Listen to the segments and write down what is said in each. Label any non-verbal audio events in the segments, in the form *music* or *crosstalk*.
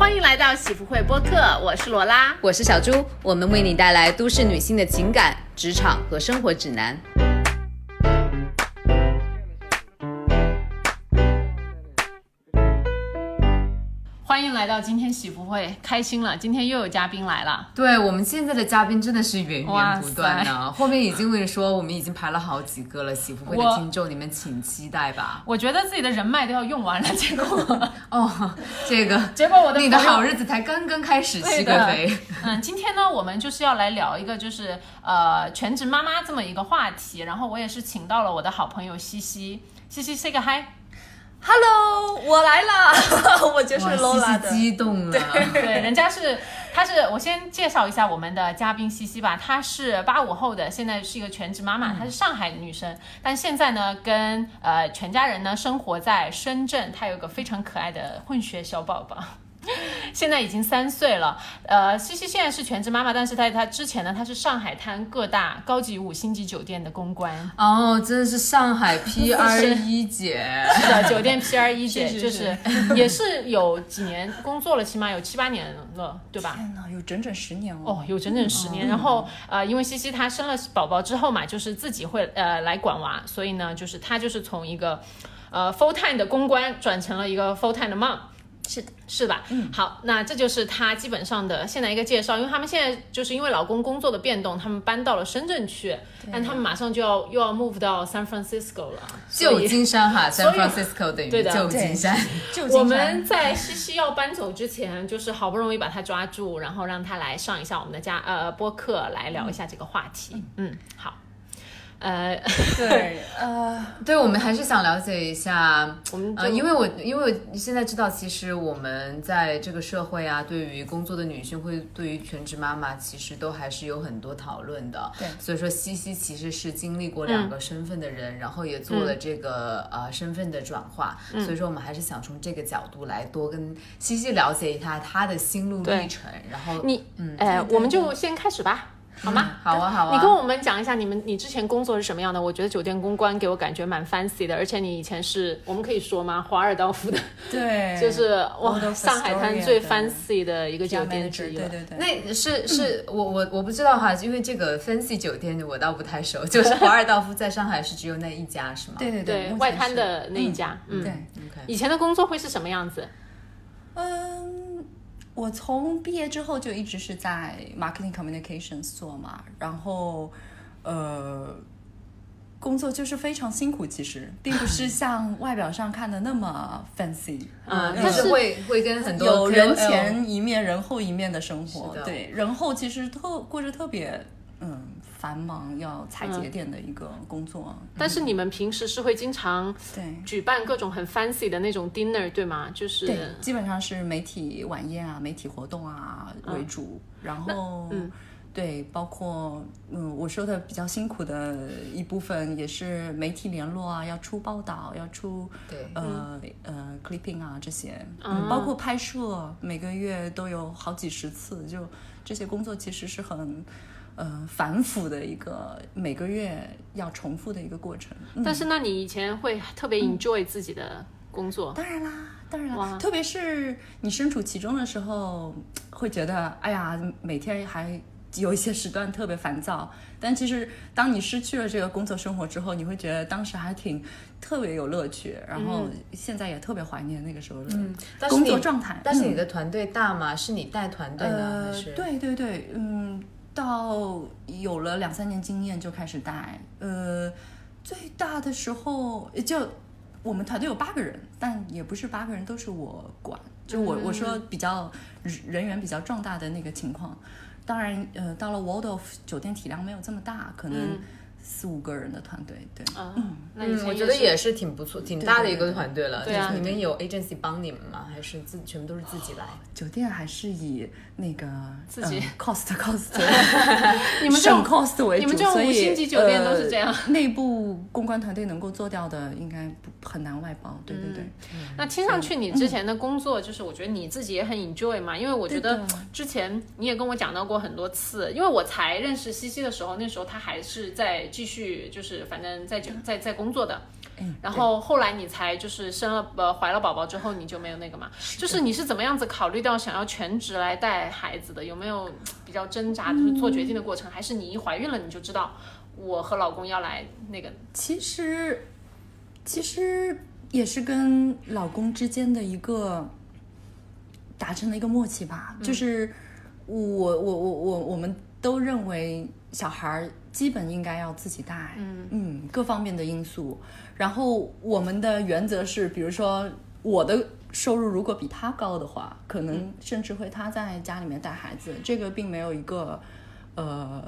欢迎来到喜福会播客，我是罗拉。我是小朱，我们为你带来都市女性的情感、职场和生活指南。欢迎来到今天喜福会，开心了，今天又有嘉宾来了。对我们现在的嘉宾真的是源源不断塞呢，后面已经跟你说我们已经排了好几个了，喜福会的听众你们请期待吧。我觉得自己的人脉都要用完了，结果 *laughs* 哦，这个结果我的你的好日子才刚刚开始，熹贵对的妃。嗯，今天呢，我们就是要来聊一个就是呃全职妈妈这么一个话题，然后我也是请到了我的好朋友西西，西西 say 个 hi。Hello，我来了，*laughs* 我就是哇 Lola 的。西西激动了。对，人家是，他是，我先介绍一下我们的嘉宾西西吧，她是八五后的，现在是一个全职妈妈，她是上海的女生，但现在呢，跟呃全家人呢生活在深圳，她有个非常可爱的混血小宝宝。*laughs* 现在已经三岁了，呃，西西现在是全职妈妈，但是在她之前呢，她是上海滩各大高级五星级酒店的公关，哦，真的是上海 *laughs* PR 一姐。是的，酒店 PR 一姐，*laughs* 是是就是也是有几年工作了，起码有七八年了，对吧？天哪，有整整十年哦！哦，有整整十年。然后呃，因为西西她生了宝宝之后嘛，就是自己会呃来管娃，所以呢，就是她就是从一个呃 full time 的公关转成了一个 full time 的 mom。是的，是吧？嗯，好，那这就是他基本上的现在一个介绍，因为他们现在就是因为老公工作的变动，他们搬到了深圳去，但他们马上就要又要 move 到 San Francisco 了，旧金山哈，San Francisco 等于旧金山。旧金山。我们在西西要搬走之前，就是好不容易把他抓住，然后让他来上一下我们的家呃播客，来聊一下这个话题。嗯，好，呃，对，*laughs* 呃，对，我们还是想了解一下，我们呃，因为我因为我现在知道，其实我们在这个社会啊，对于工作的女性，会对于全职妈妈，其实都还是有很多讨论的。对。所以说西西其实是经历过两个身份的人，然后也做了这个、呃身份的转化。所以说我们还是想从这个角度来多跟西西了解一下她的心路历程，然后你，呃，我们就先开始吧，好吗？好啊好啊，你跟我们讲一下你们你之前工作是什么样的？我觉得酒店公关给我感觉蛮 fancy 的，而且你以前是我们可以说吗？华尔道夫的，*laughs* 对，就是哇上海滩最 fancy 的一个酒店之一了。对对对。那是是我我我不知道哈，因为这个 fancy 酒店我倒不太熟，就是华尔道夫在上海是只有那一家是吗？对对对，外滩的那一家，嗯，对以前的工作会是什么样子？嗯，我从毕业之后就一直是在 marketing communications 做嘛，然后呃，工作就是非常辛苦，其实并不是 *laughs* 像外表上看的那么 fancy，啊，但是会会跟很多有人前一面人后一面的生活对，人后其实特过着特别嗯繁忙要踩节点的一个工作，但是你们平时是会经常对。举办各种很 fancy 的那种 dinner，对吗？就是对，基本上是媒体晚宴啊、媒体活动啊为主，然后嗯对，包括嗯，我说的比较辛苦的一部分也是媒体联络啊，要出报道，要出对呃呃 clipping 啊这些，啊嗯，包括拍摄，每个月都有好几十次，就这些工作其实是很。呃，反复的一个每个月要重复的一个过程，嗯但是那你以前会特别 enjoy 自己的工作？当然啦，当然哇啦，特别是你身处其中的时候，会觉得哎呀，每天还有一些时段特别烦躁。但其实当你失去了这个工作生活之后，你会觉得当时还挺特别有乐趣，然后现在也特别怀念那个时候的工作状态。但是嗯你的团队大吗？是你带团队呢，还呃是？，对对对，嗯，到有了两三年经验就开始带，呃，最大的时候就我们团队有八个人，但也不是八个人都是我管，就我、我说比较人员比较壮大的那个情况。当然，呃，到了 Waldorf 酒店体量没有这么大，可能四五个人的团队，对。嗯，那以嗯，我觉得也是挺不错、挺大的一个团队了。对啊就是你们有 agency 帮你们吗？还是自全部都是自己来？酒店还是以那个自己呃 cost cost，*laughs* 你们这省种 cost 为主，你们这种五星级酒店都是这样呃内部公关团队能够做掉的，应该不很难外包。对对对，那听上去你之前的工作，就是我觉得你自己也很 enjoy 嘛，因为我觉得之前你也跟我讲到过很多次，因为我才认识西西的时候，那时候她还是在继续就是反正在就在在工作的。嗯，然后后来你才就是生了呃怀了宝宝之后你就没有那个嘛？就是你是怎么样子考虑到想要全职来带孩子的？有没有比较挣扎，就是做决定的过程？还是你一怀孕了你就知道我和老公要来那个？其实，其实也是跟老公之间的一个达成了一个默契吧。就是我我我我我们都认为小孩儿基本应该要自己带，嗯。嗯，各方面的因素。然后我们的原则是，比如说我的收入如果比他高的话，可能甚至会他在家里面带孩子，这个并没有一个呃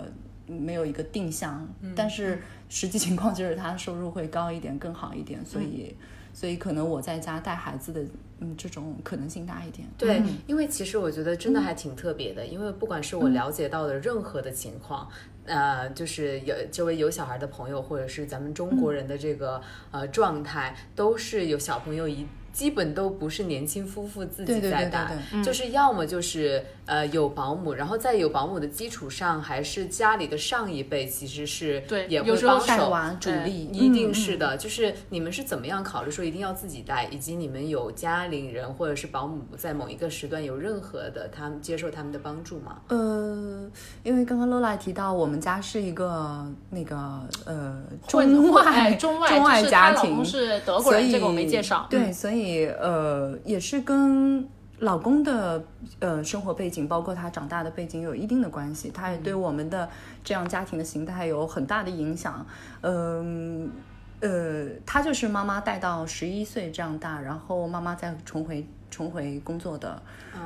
没有一个定向，但是实际情况就是他收入会高一点，更好一点，所以、所以可能我在家带孩子的嗯这种可能性大一点。对，因为其实我觉得真的还挺特别的，因为不管是我了解到的任何的情况。呃，就是有周围有小孩的朋友，或者是咱们中国人的这个、呃状态，都是有小朋友一基本都不是年轻夫妇自己对对对在带，对就是要么就是呃有保姆，然后在有保姆的基础上，还是家里的上一辈其实是对也会帮手。娃主力一定嗯是的，就是你们是怎么样考虑说一定要自己带，以及你们有家里人或者是保姆在某一个时段有任何的他们接受他们的帮助吗？呃，因为刚刚 Lola 提到，我们家是一个那个呃混中外哎中外中外就是家庭是德国人，所以这个我没介绍。对，所以呃也是跟老公的呃生活背景，包括他长大的背景有一定的关系，他也对我们的这样家庭的形态有很大的影响。嗯。呃，他就是妈妈带到十一岁这样大，然后妈妈再重回重回工作的，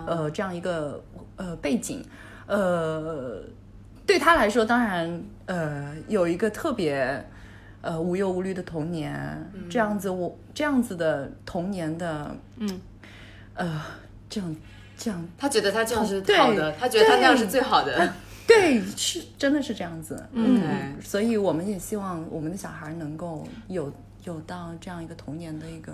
呃，这样一个呃背景，呃，对他来说，当然呃有一个特别呃无忧无虑的童年，这样子我这样子的童年的，嗯，呃，这样这样他觉得他这样是对好的，他觉得他那样是最好的。*laughs* 对，是真的是这样子，嗯，嗯所以我们也希望我们的小孩能够有有到这样一个童年的一个，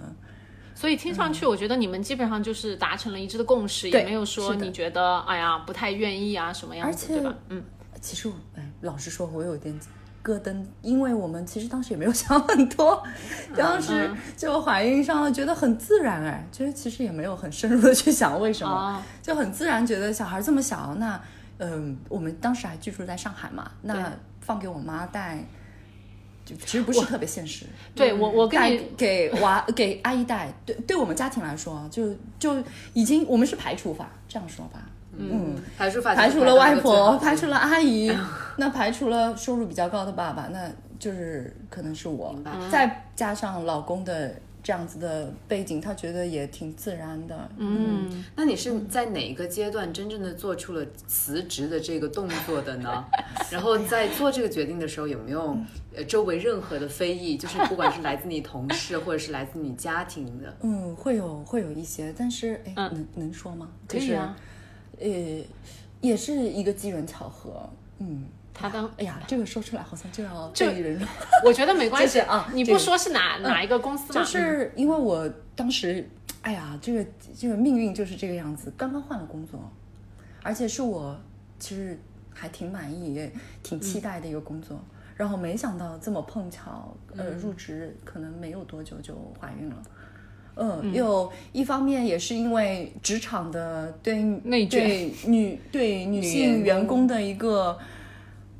所以听上去，我觉得你们基本上就是达成了一致的共识，嗯也没有说你觉得哎呀不太愿意啊什么样子，而且对吧？嗯，其实我哎，老实说，我有点咯噔，因为我们其实当时也没有 *laughs* 想很多，当时就怀孕上了，觉得很自然，哎，就是其实也没有很深入的去想为什么，哦就很自然觉得小孩这么小，那嗯、我们当时还居住在上海嘛，那放给我妈带，就其实不是特别现实。对我我跟带你给娃给阿姨带，对对我们家庭来说，就就已经我们是排除法，这样说吧，嗯，排除法排除了外婆，排除了。阿姨，*laughs* 那排除了收入比较高的爸爸，那就是可能是我，再加上老公的这样子的背景，他觉得也挺自然的，嗯，那你是在哪一个阶段真正的做出了辞职的这个动作的呢？*laughs* 然后在做这个决定的时候，有没有呃周围任何的非议？就是不管是来自你同事，或者是来自你家庭的，嗯，会有会有一些，但是哎，能能说吗？就是可以啊。呃，也是一个机缘巧合，嗯，他当哎呀，这个说出来好像就要就我觉得没关系 *laughs* 啊你不说是哪哪一个公司嘛？就是因为我当时，哎呀，这个这个命运就是这个样子，刚刚换了工作，而且是我其实还挺满意，也挺期待的一个工作。然后没想到这么碰巧，呃，入职可能没有多久就怀孕了。嗯，又一方面也是因为职场的对对女对女性员工。的一个，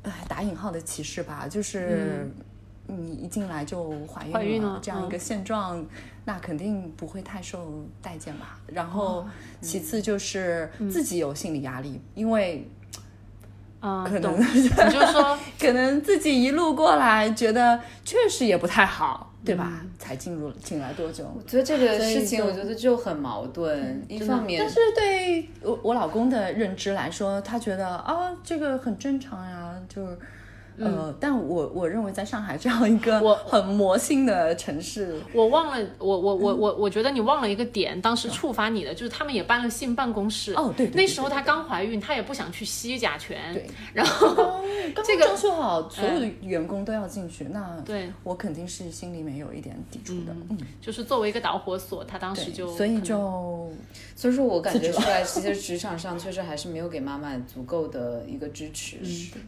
哎，打引号的歧视吧，就是你一进来就怀孕了，怀孕了嗯这样一个现状，那肯定不会太受待见吧。然后其次就是自己有心理压力，因为嗯，可。能 *laughs* 你就说。可能自己一路过来，觉得确实也不太好，对吧？才进入进来多久？我觉得这个事情，我觉得就很矛盾。一方面但，是对我我老公的认知来说，他觉得啊，这个很正常呀，就是。呃，但我我认为在上海这样一个我很魔性的城市，我忘了，我我我我我觉得你忘了一个点，当时触发你的就是他们也搬了新办公室。哦对对对那时候她刚怀孕，她也不想去吸甲醛。对。然后刚这个刚装修好，所有的员工都要进去，那对我肯定是心里面有一点抵触的，嗯，就是作为一个导火索，她当时，就所以就所以说我感觉出来，*laughs* 其实职场上确实还是没有给妈妈足够的一个支持。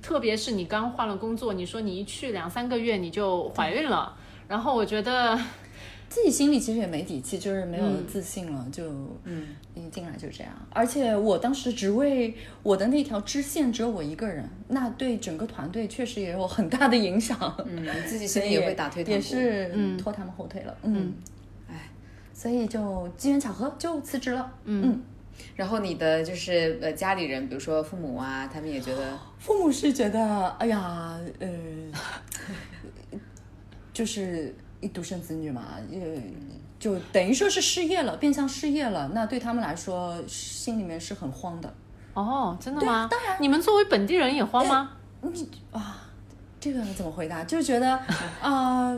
特别是你刚换了了工作，你说你一去两三个月你就怀孕了，然后我觉得 *laughs* 自己心里其实也没底气，就是没有自信了，就嗯，一进来就这样。而且我当时职位，我的那条支线只有我一个人，那对整个团队确实也有很大的影响。嗯，自己心里也会打退堂鼓，也是嗯拖他们后腿了。嗯，哎，所以就机缘巧合就辞职了。嗯。然后你的就是呃家里人，比如说父母啊，他们也觉得，*gasps* 父母是觉得，哎呀，呃，*laughs* 就是一独生子女嘛，呃，就等于说是失业了，变相失业了。那对他们来说，心里面是很慌的。哦，真的吗？当然，你们作为本地人也慌吗？你啊，这个怎么回答？就觉得 *laughs* 啊。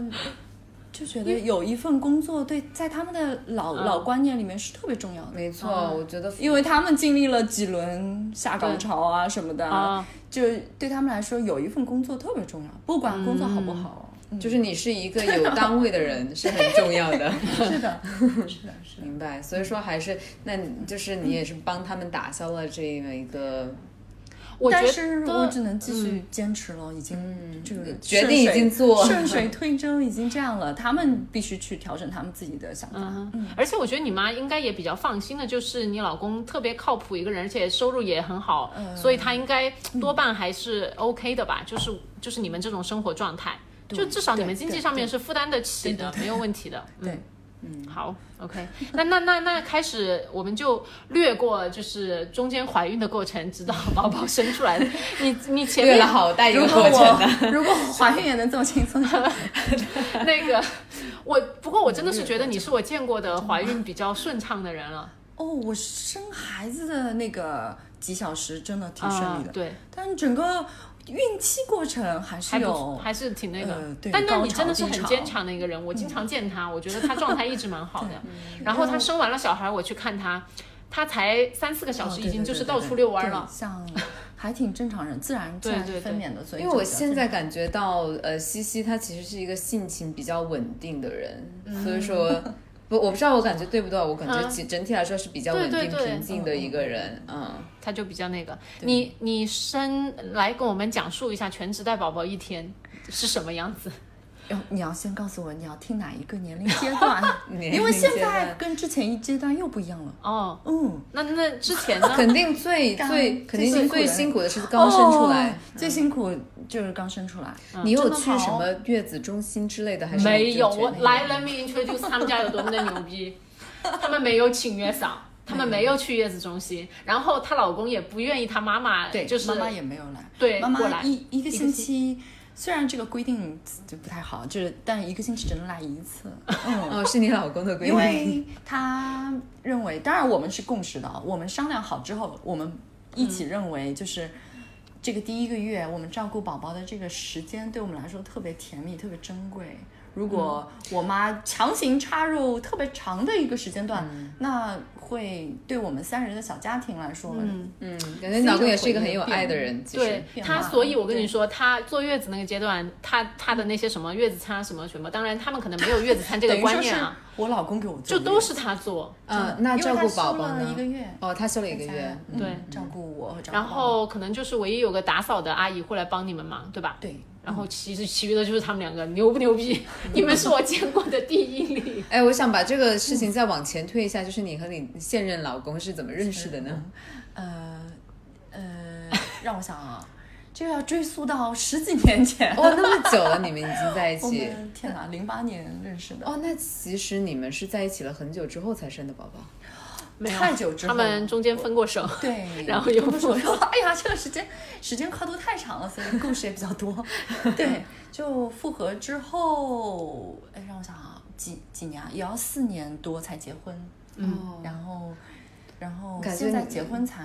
就觉得有一份工作，对，在他们的老老观念里面是特别重要的。没错，我觉得，因为他们经历了几轮下岗潮啊什么的，就对他们来说，有一份工作特别重要，不管工作好不好，就是你是一个有单位的人是很重要的。*laughs* 是的，*laughs* 是的，是的。明白，所以说还是，那就是你也是帮他们打消了这么一个。但是我只能继续坚持了，已经这个决定已经做顺水推舟，已经这样了。他们必须去调整他们自己的想法。嗯，而且我觉得你妈应该也比较放心的，就是你老公特别靠谱一个人，而且收入也很好，所以他应该多半还是 OK 的吧？就是就是你们这种生活状态，就至少你们经济上面是负担得起的，没有问题的。对。嗯，好，OK，那那那那开始我们就略过，就是中间怀孕的过程，直到 *laughs* 宝宝生出来的。你你前面了好大一个过程的。如果怀孕也能这么轻松，*laughs* 那个我不过我真的是觉得你是我见过的怀孕比较顺畅的人了。哦，我生孩子的那个几小时真的挺顺利的，对，但整个。孕期过程还是有，还是挺那个。但那你真的是很坚强的一个人，我经常见他，我觉得他状态一直蛮好的。*laughs* 然后他生完了小孩，我去看他，他才三四个小时，已经就是到处遛弯了，像还挺正常人，自然自然分娩的。所以，因为我现在感觉到，呃，西西她其实是一个性情比较稳定的人，所以说。不，我不知道我感觉对不对，我感觉整整体来说是比较稳定平静的一个人，嗯，他就比较那个。你你生来跟我们讲述一下全职带宝宝一天是什么样子？要你要先告诉我你要听哪一个 *laughs* 年龄阶段，因为现在跟之前一阶段又不一样了。哦，嗯，那那之前呢？肯定最最肯定最辛苦的。是刚生出来，最辛苦就是刚生出来。你有去什么月子中心之类的还是没有？我来了，me introduce 他们家有多么的牛逼，*laughs* 他们没有请月嫂，他们没有去月子中心，然后她老公也不愿意，她妈妈对，就是妈妈也没有来，对，妈妈一一个星期。虽然这个规定就不太好，就是但一个星期只能来一次。嗯，*laughs* 哦，是你老公的规定。因为他认为，当然我们是共识的，我们商量好之后，我们一起认为，就是这个第一个月我们照顾宝宝的这个时间，对我们来说特别甜蜜，特别珍贵。如果我妈强行插入特别长的一个时间段，那会对我们三人的小家庭来说，嗯嗯，感觉你老公也是一个很有爱的人。对他，所以我跟你说，他坐月子那个阶段，他他的那些什么月子餐什么什么，当然他们可能没有月子餐这个观念啊。我老公给我做，就都是他做。嗯，那照顾宝宝呢？一个月哦，他休了一个月，对，照顾我。然后可能就是唯一有个打扫的阿姨会来帮你们忙，对吧？对。然后其实其余的就是他们两个牛不牛逼？*laughs* 你们是我见过的第一例。哎，我想把这个事情再往前推一下，就是你和你现任老公是怎么认识的呢？呃呃，让我想啊，这个要追溯到十几年前哦，那么久了，你们已经在一起。*laughs* 天哪，零八年认识的。哦，那其实你们是在一起了很久之后才生的宝宝。太久之后，他们中间分过手，对，*laughs* 然后又复合。哎呀，这个时间时间跨度太长了，所以故事也比较多。*laughs* 对，就复合之后，哎，让我想啊，几几年啊也要四年多才结婚。嗯，然后，然后现在结婚才。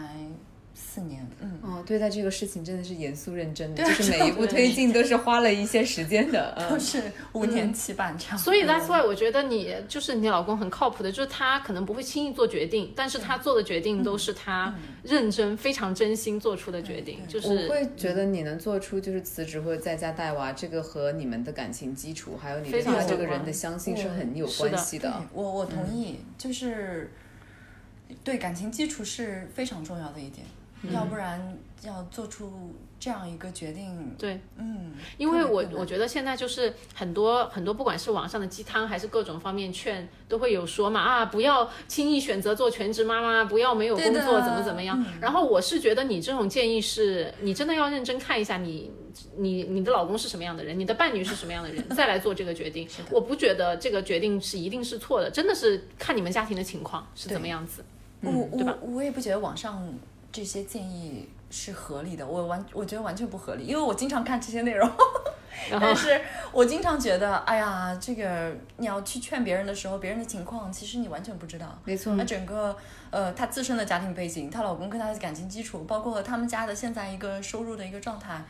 四年，嗯哦，对待这个事情真的是严肃认真的，就是每一步推进都是花了一些时间的，都是五年起板这样。所以 that's why 我觉得你就是你老公很靠谱的，就是他可能不会轻易做决定，但是他做的决定都是他认真、非常真心做出的决定。就是我会觉得你能做出就是辞职或者在家带娃，这个和你们的感情基础，还有你对他这个人的相信是很有关系的。我我同意，就是对感情基础是非常重要的一点。要不然要做出这样一个决定，对，嗯，因为我我觉得现在就是很多很多，不管是网上的鸡汤还是各种方面劝，都会有说嘛啊，不要轻易选择做全职妈妈，不要没有工作怎么怎么样。嗯。然后我是觉得你这种建议是，你真的要认真看一下你你你的老公是什么样的人，你的伴侣是什么样的人，*laughs* 再来做这个决定。我不觉得这个决定是一定是错的，真的是看你们家庭的情况是怎么样子。我对吧？我我也不觉得网上这些建议是合理的，我完我觉得完全不合理，因为我经常看这些内容，*laughs* 但是我经常觉得，哎呀，这个你要去劝别人的时候，别人的情况其实你完全不知道。没错那整个呃，她自身的家庭背景，她老公跟她的感情基础，包括他们家的现在一个收入的一个状态，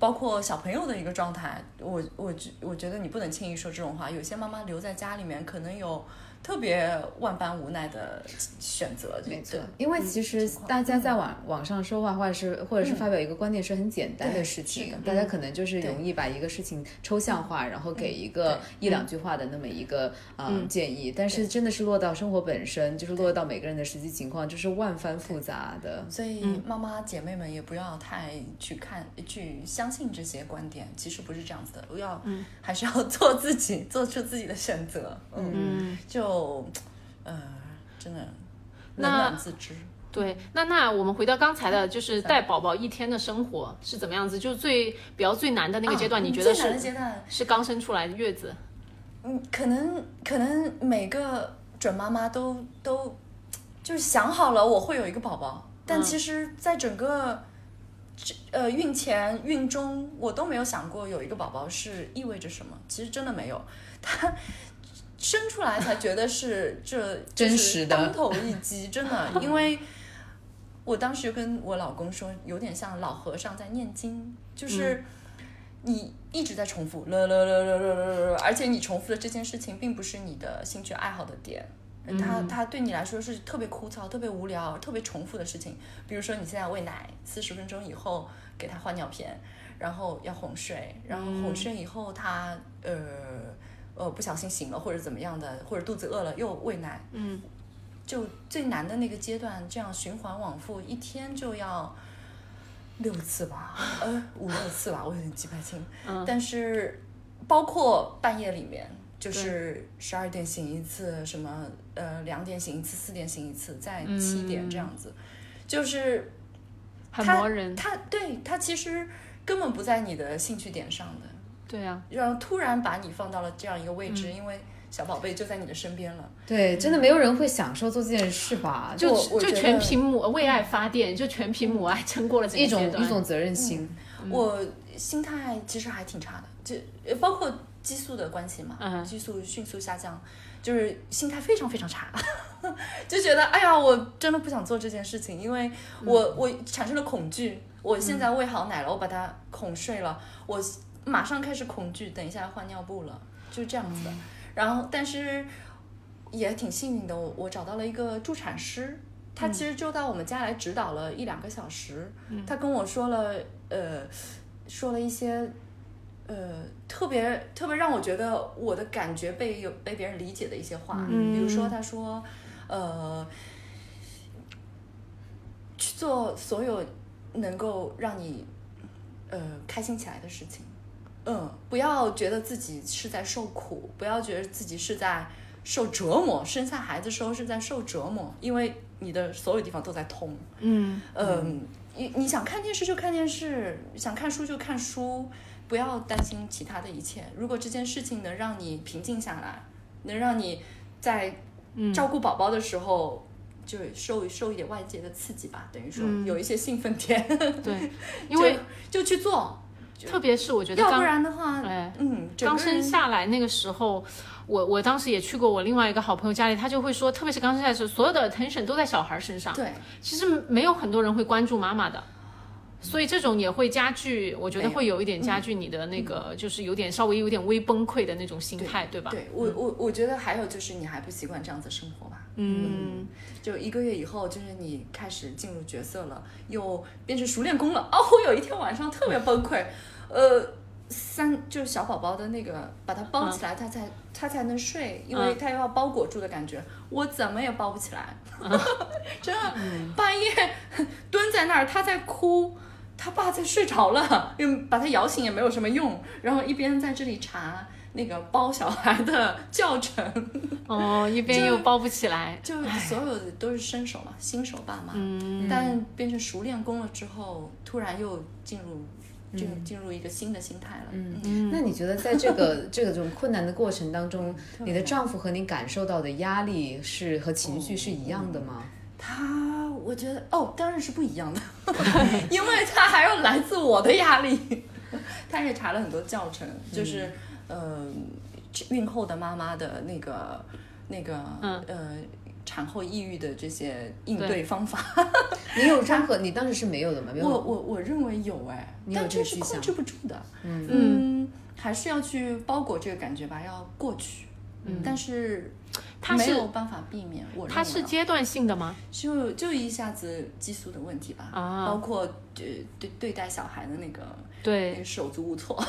包括小朋友的一个状态，我我觉我觉得你不能轻易说这种话。有些妈妈留在家里面，可能有特别万般无奈的选择。没错，因为其实大家在网网上说话，或者是或者是发表一个观点是很简单的事情，大家可能就是容易把一个事情抽象化，然后给一个一两句话的那么一个嗯。建议，但是真的是落到生活本身，就是落到每个人的实际情况，就是万番复杂的。所以妈妈姐妹们也不要太去看、去相信这些观点，其实不是这样子的。我要、还是要做自己，做出自己的选择。嗯，就呃，真的冷暖自知。对，那那我们回到刚才的，就是带宝宝一天的生活是怎么样子？就最比较最难的那个阶段，啊你觉得最难的是阶段？是刚生出来的月子？嗯，可能可能每个准妈妈都都就是想好了我会有一个宝宝，但其实在整个。这呃，孕前、孕中，我都没有想过有一个宝宝是意味着什么。其实真的没有，他 *laughs* 生出来才觉得是这真是实的当头一击，真的。*laughs* 因为我当时就跟我老公说，有点像老和尚在念经，就是你一直在重复了了了了了了了，而且你重复的这件事情并不是你的兴趣爱好的点。它它对你来说是特别枯燥、特别无聊、特别重复的事情。比如说，你现在喂奶，四十分钟以后给他换尿片，然后要哄睡，然后哄睡以后他呃呃不小心醒了或者怎么样的，或者肚子饿了又喂奶，嗯，就最难的那个阶段，这样循环往复，一天就要六次吧，呃五六次吧，我有点记不太清。嗯但是包括半夜里面，就是十二点醒一次，什么呃两点醒一次，四点醒一次，再七点这样子，就是很他磨人。他对他其实根本不在你的兴趣点上的，对啊，然后突然把你放到了这样一个位置，因为小宝贝就在你的身边了。对，真的没有人会享受做这件事吧？就就全凭母为爱发电，就全凭母爱撑过了整个一种。一种责任心。我心态其实还挺差的，就呃包括激素的关系嘛，嗯激素迅速下降，就是心态非常非常差，*laughs* 就觉得哎呀，我真的不想做这件事情，因为我、我产生了恐惧。我现在喂好奶了，我把它哄睡了，我马上开始恐惧，等一下换尿布了，就这样子。的。然后，但是也挺幸运的，我我找到了一个助产师，他其实就到我们家来指导了一两个小时，他跟我说了，呃，说了一些。呃，特别特别让我觉得我的感觉被有被别人理解的一些话，嗯。比如说他说，呃，去做所有能够让你呃开心起来的事情，嗯，不要觉得自己是在受苦，不要觉得自己是在受折磨。生下孩子时候是在受折磨，因为你的所有地方都在痛。嗯，嗯，你你想看电视就看电视，想看书就看书，不要担心其他的一切。如果这件事情能让你平静下来，能让你在照顾宝宝的时候。就受受一点外界的刺激吧，等于说嗯有一些兴奋点，对，*laughs* 因为就就去做，特别是我觉得刚要不然的话，哎嗯，刚生下来那个时候，我我当时也去过我另外一个好朋友家里，他就会说，特别是刚生下来的时候，所有的 attention 都在小孩身上，对，其实没有很多人会关注妈妈的。所以这种也会加剧，我觉得会有一点加剧你的那个，就是有点稍微有点微崩溃的那种心态，对吧？对我我我觉得还有就是你还不习惯这样子生活吧，嗯，就一个月以后，就是你开始进入角色了，又变成熟练工了。哦，我有一天晚上特别崩溃，呃，三就是小宝宝的那个，把它包起来，他才他才能睡，因为他又要包裹住的感觉，我怎么也包不起来，*laughs* 真的，半夜 *laughs* 蹲在那儿，他在哭。他爸在睡着了，又把他摇醒也没有什么用，然后一边在这里查那个包小孩的教程，哦，一边又包不起来，*laughs* 就所有的都是新手嘛，新手爸妈，嗯，但变成熟练工了之后，突然又进入。就进入一个新的心态了。嗯，那你觉得在这个 *laughs* 这个种困难的过程当中，你的丈夫和你感受到的压力是和情绪是一样的吗？他，我觉得哦，当然是不一样的，*laughs* 因为他还有来自我的压力。*laughs* 他也查了很多教程，就是呃，孕后的妈妈的那个那个呃。产后抑郁的这些应对方法，*laughs* 你有任何？你当时是没有的吗？没有我我我认为有哎，但这是控制不住的。嗯嗯，还是要去包裹这个感觉吧，要过去。嗯，但是它没有办法避免。我它是阶段性的吗？就就一下子激素的问题吧。啊，包括对对对待小孩的那个对手足无措。*laughs*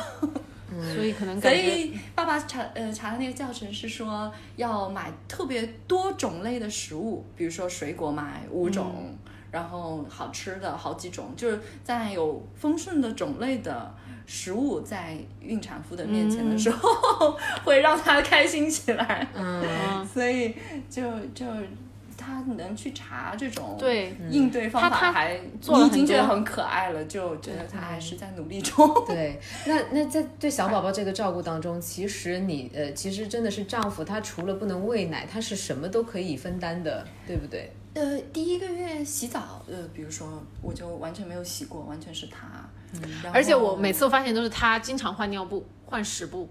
所以可能所以爸爸查呃查的那个教程是说要买特别多种类的食物，比如说水果买五种，然后好吃的好几种，就是在有丰盛的种类的食物在孕产妇的面前的时候，会让她开心起来。嗯，*laughs* 所以就就。她能去查这种对应对方法，还你已经觉得很可爱了，就觉得她还是在努力中。*laughs* 对，*laughs* 那那在对小宝宝这个照顾当中，其实你呃，其实真的是丈夫，他除了不能喂奶，他是什么都可以分担的，对不对？呃，第一个月洗澡，呃，比如说我就完全没有洗过，完全是他。嗯，而且我每次我发现都是他经常换尿布，换十布。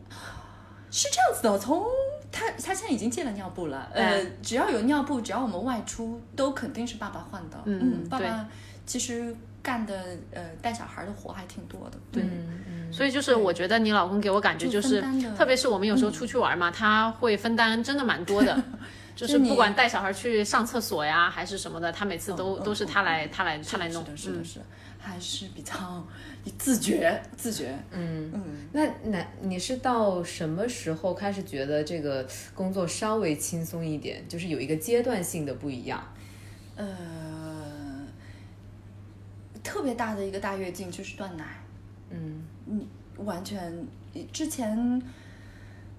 是这样子的，从他他现在已经戒了尿布了。呃，只要有尿布，只要我们外出，都肯定是爸爸换的。嗯，爸爸其实干的呃带小孩的活还挺多的。对，所以就是我觉得你老公给我感觉就是，特别是我们有时候出去玩嘛，他会分担真的蛮多的。*laughs* 就是不管带小孩去上厕所呀，还是什么的，他每次都都是他来他来他来弄。是的，是的，是。还是比较自觉，自觉。嗯嗯，那那你是到什么时候开始觉得这个工作稍微轻松一点？就是有一个阶段性的不一样。呃，特别大的一个大跃进就是断奶。嗯嗯，完全之前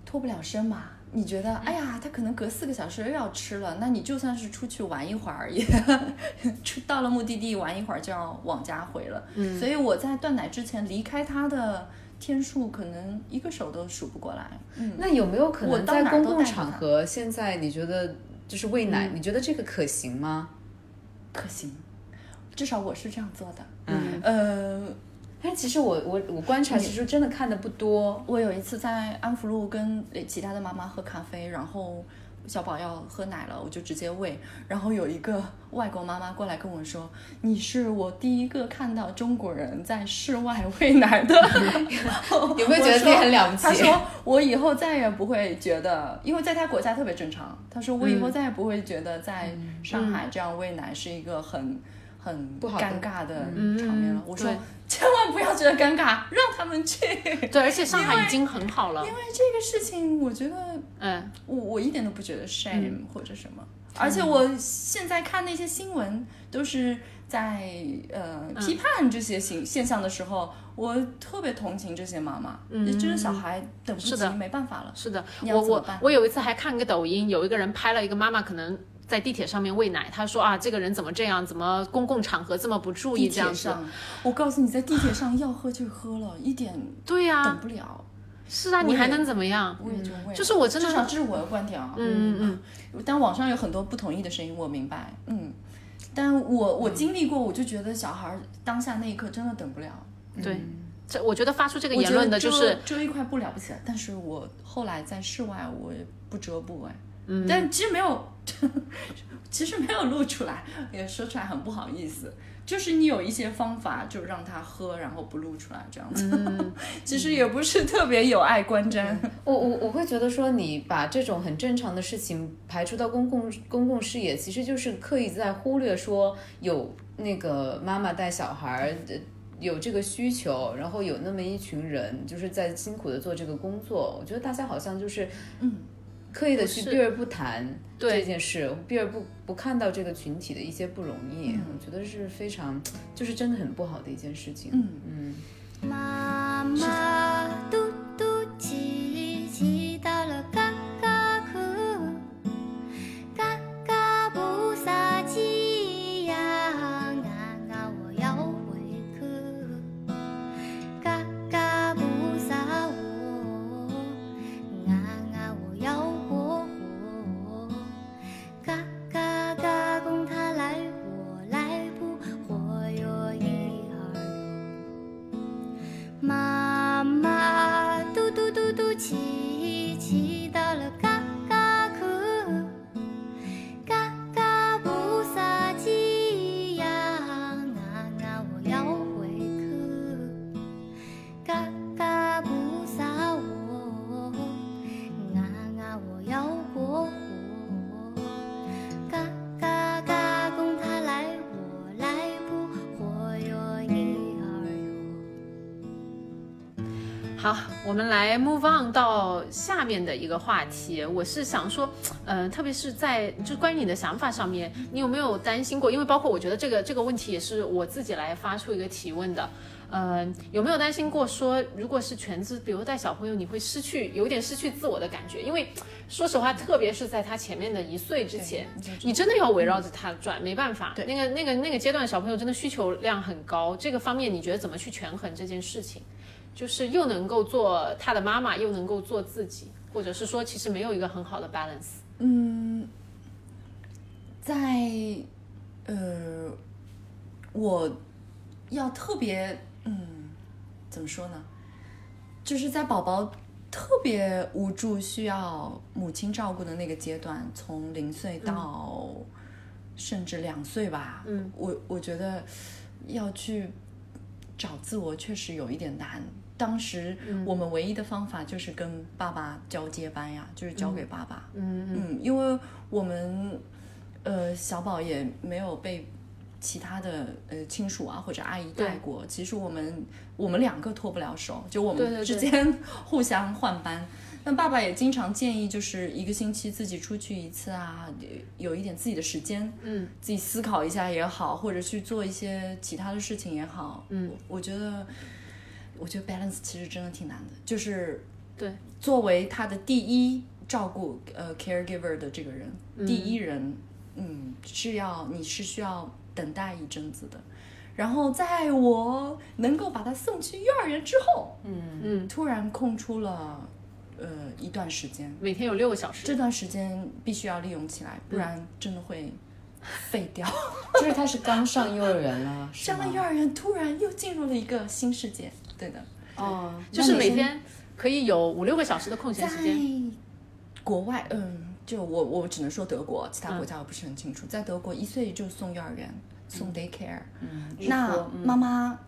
脱不了身嘛。你觉得，哎呀，他可能隔四个小时又要吃了，那你就算是出去玩一会儿，也 *laughs* 出到了目的地玩一会儿就要往家回了。嗯，所以我在断奶之前离开他的天数，可能一个手都数不过来。嗯，那有没有可能在公共场合，现在你觉得就是喂奶，你觉得这个可行吗？可行，至少我是这样做的。嗯，呃。但其实我我我观察，其实真的看的不多。我有一次在安福路跟其他的妈妈喝咖啡，然后小宝要喝奶了，我就直接喂。然后有一个外国妈妈过来跟我说：“你是我第一个看到中国人在室外喂奶的。*laughs* ”有没有觉得自己很了不起？他说：“我以后再也不会觉得，因为在他国家特别正常。”他说：“我以后再也不会觉得在上海这样喂奶是一个很。”很不好尴尬的场面了。我说，千万不要觉得尴尬，让他们去。对，而且上海已经很好了。因为这个事情，我觉得，嗯，我我一点都不觉得 shame 或者什么。而且我现在看那些新闻，都是在呃批判这些现现象的时候，我特别同情这些妈妈。嗯，就是小孩等不及，没办法了。是的，我我我有一次还看个抖音，有一个人拍了一个妈妈可能。在地铁上面喂奶，他说啊，这个人怎么这样？怎么公共场合这么不注意？这样子，我告诉你，在地铁上要喝就喝了，一点对呀，等不了。是啊，你还能怎么样？我也就喂，就是我真的，至少这是我的观点啊。嗯嗯嗯。但网上有很多不同意的声音，我明白。嗯，但我我经历过，我就觉得小孩当下那一刻真的等不了。对，这我觉得发出这个言论的就是遮一块布了不起，但是我后来在室外我也不遮布哎。但其实没有，*laughs* 其实没有录出来，也说出来很不好意思。就是你有一些方法，就让他喝，然后不录出来这样子。*laughs* 其实也不是特别有爱观瞻。我我我会觉得说，你把这种很正常的事情排除到公共公共视野，其实就是刻意在忽略说有那个妈妈带小孩的有这个需求，然后有那么一群人就是在辛苦的做这个工作。我觉得大家好像就是嗯。刻意的去避而不谈对。这件事，避而不不看到这个群体的一些不容易，嗯。我觉得是非常，就是真的很不好的一件事情。嗯。嗯。妈妈们来 move on 到下面的一个话题。我是想说，呃，特别是在就关于你的想法上面，你有没有担心过？因为包括我觉得这个这个问题也是我自己来发出一个提问的。呃，有没有担心过说，如果是全职，比如带小朋友，你会失去有点失去自我的感觉？因为说实话，特别是在他前面的一岁之前，你真的要围绕着他转，没办法。对那个那个那个阶段，小朋友真的需求量很高，这个方面你觉得怎么去权衡这件事情？就是又能够做他的妈妈，又能够做自己，或者是说其实没有一个很好的 balance。嗯，在呃，我要特别嗯，怎么说呢？就是在宝宝特别无助、需要母亲照顾的那个阶段，从零岁到甚至两岁吧，嗯，我我觉得要去找自我确实有一点难。当时我们唯一的方法就是跟爸爸交接班呀，就是交给爸爸。嗯嗯嗯，因为我们呃小宝也没有被其他的呃亲属啊或者阿姨带过，其实我们我们两个脱不了手，就我们之间 *laughs* 互相换班。但爸爸也经常建议，就是一个星期自己出去一次啊，有一点自己的时间，嗯，自己思考一下也好，或者去做一些其他的事情也好，嗯，我觉得，我觉得 balance 其实真的挺难的，就是对，作为他的第一照顾呃 caregiver 的这个人，嗯。第一人，嗯，是要你是需要等待一阵子的。然后在我能够把他送去幼儿园之后，嗯，嗯，突然空出了呃一段时间，每天有六个小时。这段时间必须要利用起来，不然真的会废掉。*laughs* 就是他是刚上幼儿园了，*laughs* 上了幼儿园，突然又进入了一个新世界。对的，哦，就是每天可以有五六个小时的空闲时间。在国外，嗯，就我我只能说德国，其他国家我不是很清楚。在德国，一岁就送幼儿园，送 daycare。嗯，那妈妈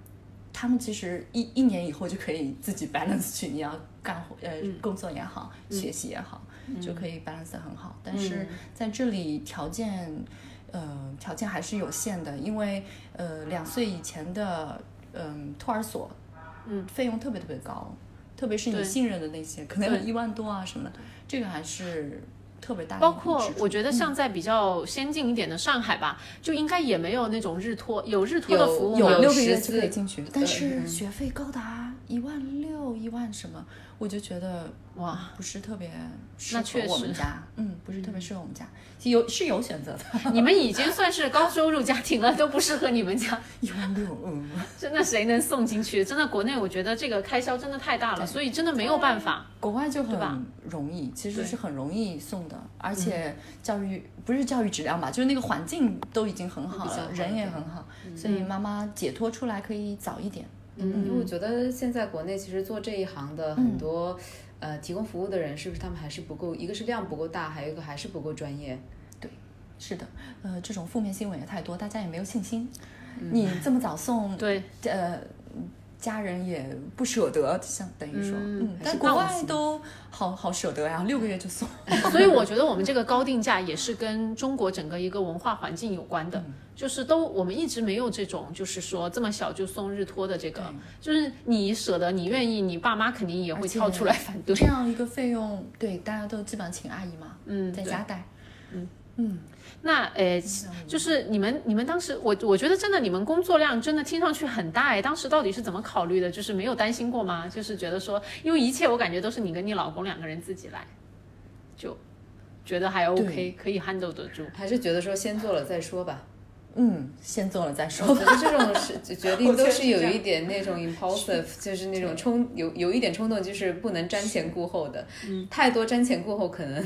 他们其实一一年以后就可以自己 balance 去，你要干活呃、工作也好，学习也好，就可以 balance 得很好。但是在这里条件。呃，条件还是有限的，因为呃，两岁以前的嗯、托儿所，嗯，费用特别特别高，特别是你信任的那些，可能有一万多啊什么的，这个还是特别大包括我觉得像在比较先进一点的上海吧，就应该也没有那种日托，有日托的服务？有六个月就可以进去，但是嗯学费高达一万六、一万什么，我就觉得哇，不是特别适合那确实我们家，*laughs* 嗯，不是特别适合我们家，有是有选择的，你们已经算是高收入家庭了，都不适合你们家。一万六，嗯，*laughs* 真的谁能送进去？真的国内我觉得这个开销真的太大了，所以真的没有办法。国外就吧很容易，其实是很容易送的，而且教育不是教育质量吧，就是那个环境都已经很好了，好人也很好，所以妈妈解脱出来可以早一点。嗯，因为我觉得现在国内其实做这一行的很多，呃，提供服务的人是不是他们还是不够？一个是量不够大，还有一个还是不够专业。对是的，呃，这种负面新闻也太多，大家也没有信心。你这么早送，对，呃，家人也不舍得，像等于说，嗯嗯，但国外都好好舍得呀，六个月就送。*laughs* 所以我觉得我们这个高定价也是跟中国整个一个文化环境有关的，嗯就是都我们一直没有这种，就是说这么小就送日托的这个，就是你舍得，你愿意，你爸妈肯定也会跳出来反对这。样一个费用，对大家都基本上请阿姨嘛，嗯，在家带。那呃，就是你们你们当时，我我觉得真的你们工作量真的听上去很大哎，当时到底是怎么考虑的？就是没有担心过吗？就是觉得说，因为一切我感觉都是你跟你老公两个人自己来，就觉得还 OK，可以 handle 得住。还是觉得说先做了再说吧。嗯，先做了再说我。觉得这种是决 *laughs* 定都是有一点那种 *laughs* impulsive，就是那种冲有有一点冲动，就是不能瞻前顾后的。嗯，太多瞻前顾后可能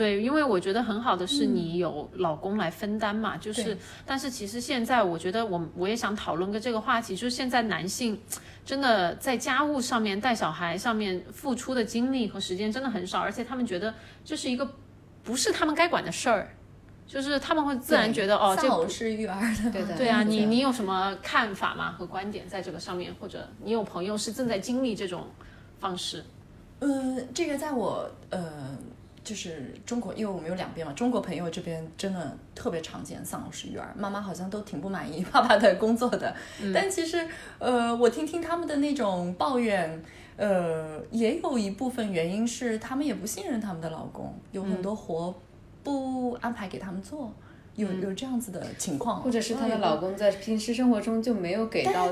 对，因为我觉得很好的是你有老公来分担嘛，就是，但是其实现在我觉得我我也想讨论个这个话题，就是现在男性真的在家务上面带小孩上面付出的精力和时间真的很少，而且他们觉得这是一个不是他们该管的事儿，就是他们会自然觉得哦，这丧偶式育儿的，对对对啊，嗯你你有什么看法吗？和观点在这个上面，或者你有朋友是正在经历这种方式？嗯，这个在我呃，就是中国，因为我们有两边嘛，中国朋友这边真的特别常见丧偶式育儿，妈妈好像都挺不满意爸爸的工作的，但其实呃，我听听他们的那种抱怨。呃，也有一部分原因是他们也不信任他们的老公，有很多活不安排给他们做，有有这样子的情况，或者是她的老公在平时生活中就没有给到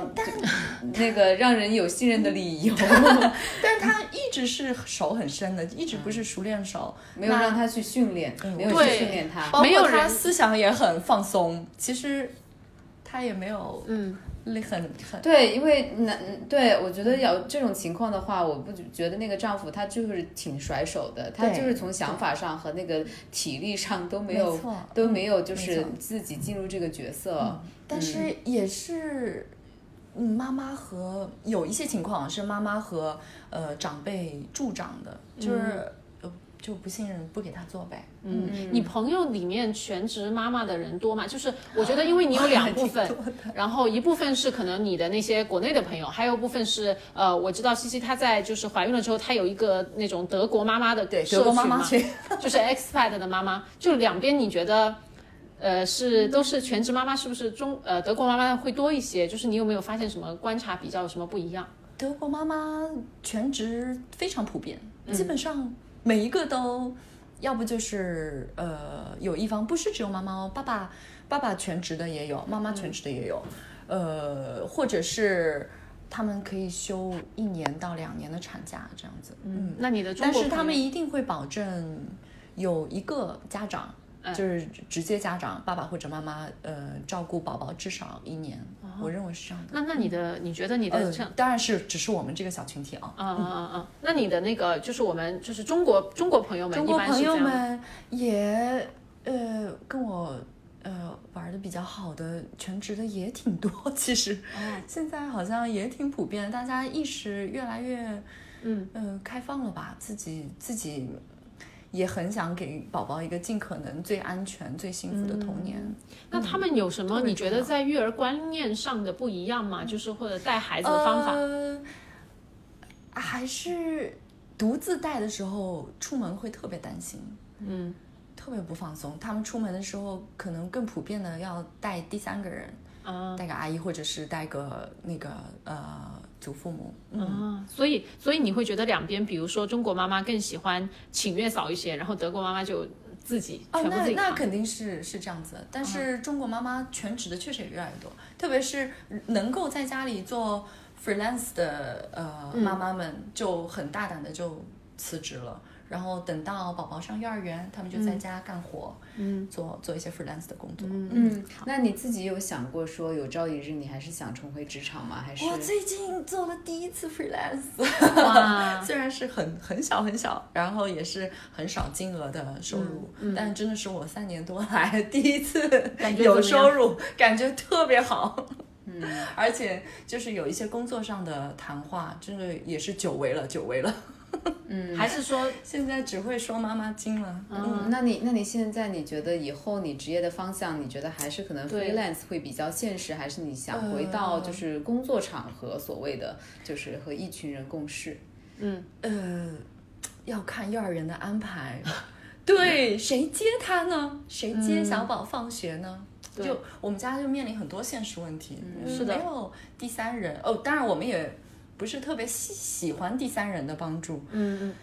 那个让人有信任的理由，*laughs* 但是他一直是手很深的，一直不是熟练手，没有让她去训练，没有去训练她。包括他没有人思想也很放松。其实她也没有嗯，很很对，因为男对我觉得有这种情况的话，我不觉得那个丈夫他就是挺甩手的，他就是从想法上和那个体力上都没有没都没有就是自己进入这个角色。但是也是。嗯，妈妈和有一些情况是妈妈和呃长辈助长的，就是、呃就不信任，不给他做呗。嗯，你朋友里面全职妈妈的人多吗？就是我觉得，因为你有两 *laughs* 部分，然后一部分是可能你的那些国内的朋友，还有一部分是呃，我知道西西她在就是怀孕了之后，她有一个那种德国妈妈的对，社德国妈群嘛妈群，就是 expat 的妈妈，就两边你觉得。呃，是都是全职妈妈，是不是中呃德国妈妈会多一些？就是你有没有发现什么观察比较有什么不一样？德国妈妈全职非常普遍，嗯基本上每一个都，要不就是呃有一方不是只有妈妈哦，爸爸爸爸全职的也有，妈妈全职的也有，呃，或者是他们可以休一年到两年的产假这样子，嗯，那你的中但是他们一定会保证有一个家长。就是直接家长，爸爸或者妈妈，呃，照顾宝宝至少一年，我认为是这样的。那那你的你觉得你的当然是只是我们这个小群体啊。嗯嗯嗯嗯，那你的那个就是我们就是中国中国朋友们中国朋友们也呃跟我呃玩的比较好的全职的也挺多，其实、哦现在好像也挺普遍，大家意识越来越嗯呃开放了吧，自己自己。也很想给宝宝一个尽可能最安全、最幸福的童年。那他们有什么你觉得在育儿观念上的不一样吗？就是或者带孩子的方法？呃，还是独自带的时候，出门会特别担心，嗯，特别不放松。他们出门的时候，可能更普遍的要带第三个人，啊带个阿姨或者是带个那个呃祖父母。嗯，啊，所以所以你会觉得两边，比如说中国妈妈更喜欢请月嫂一些，然后德国妈妈就自己哦，那全部自己扛。那肯定是是这样子，但是中国妈妈全职的确实也越来越多，特别是能够在家里做 freelance 的呃妈妈们，就很大胆的就辞职了。然后等到宝宝上幼儿园，他们就在家干活，嗯，做做一些 freelance 的工作。嗯，那你自己有想过说有朝一日你还是想重回职场吗？还是我最近做了第一次 freelance，*laughs* 哇，*laughs* 虽然是很很小很小，然后也是很少金额的收入，但真的是我三年多来第一次有收入，感觉特别好。嗯，*laughs* 而且就是有一些工作上的谈话，真的也是久违了，久违了。*laughs* 还是说现在只会说妈妈经了。嗯，那你那你现在你觉得以后你职业的方向，你觉得还是可能 freelance 会比较现实，还是你想回到就是工作场合，所谓的就是和一群人共事？嗯呃，要看幼儿园的安排。*laughs* 对，谁接他呢？谁接小宝放学呢？就我们家就面临很多现实问题，嗯是的没有第三人哦。当然，我们也不是特别喜喜欢第三人的帮助，嗯嗯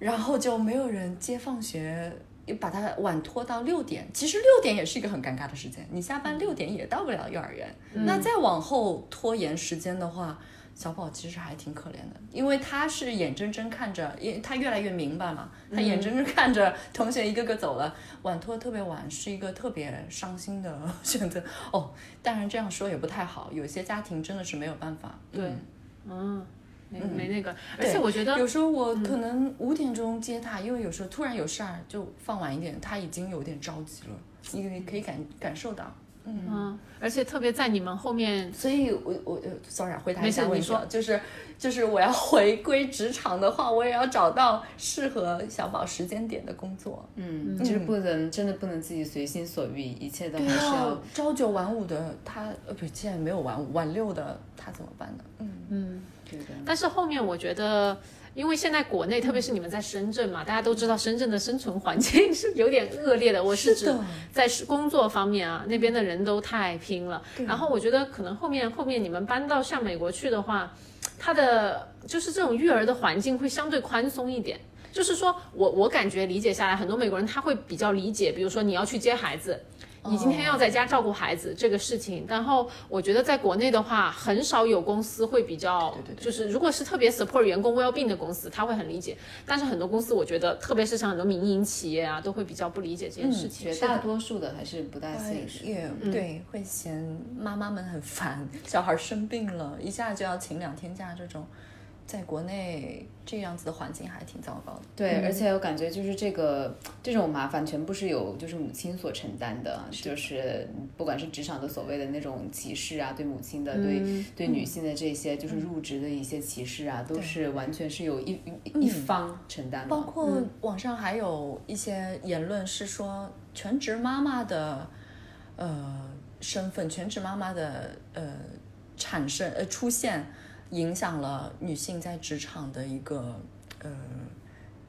然后就没有人接放学，把他晚拖到六点。其实六点也是一个很尴尬的时间，你下班六点也到不了幼儿园。那再往后拖延时间的话，小宝其实还挺可怜的，因为他是眼睁睁看着，因为他越来越明白嘛，他眼睁睁看着同学一个个走了，晚拖特别晚是一个特别伤心的 *laughs* 选择。哦，当然这样说也不太好，有些家庭真的是没有办法。对嗯嗯，没没那个，而且我觉得有时候我可能五点钟接他，因为有时候突然有事儿就放晚一点，他已经有点着急了，因为可以感感受到。嗯，而且特别在你们后面所以我我呃，sorry，啊回答一下问题啊，就是就是我要回归职场的话，我也要找到适合小宝时间点的工作。嗯，就是不能真的不能自己随心所欲，一切都还是要啊，朝九晚五的他，呃，不，现在没有晚五，晚六的他怎么办呢？嗯，对的。但是后面我觉得，因为现在国内，特别是你们在深圳嘛，大家都知道深圳的生存环境是有点恶劣的。我是指在工作方面啊，那边的人都太拼了。然后我觉得可能后面后面你们搬到像美国去的话，它的就是这种育儿的环境会相对宽松一点。就是说我我感觉理解下来，很多美国人他会比较理解，比如说你要去接孩子，你今天要在家照顾孩子这个事情。然后我觉得在国内的话，很少有公司会比较，就是如果是特别 support 员工 well being 的公司，他会很理解。但是很多公司，我觉得特别是像很多民营企业啊，都会比较不理解这件事情。绝大多数的还是不大哎现实。也对，会嫌妈妈们很烦，小孩生病了，一下就要请两天假，这种在国内这样子的环境还挺糟糕的。对，而且我感觉就是这个这种麻烦全部是由就是母亲所承担的，就是不管是职场的所谓的那种歧视啊，对母亲的、对对女性的这些就是入职的一些歧视啊，都是完全是由一一一方承担的。包。括网上还有一些言论是说，全职妈妈的呃身份，全职妈妈的呃产生呃出现，影响了女性在职场的一个呃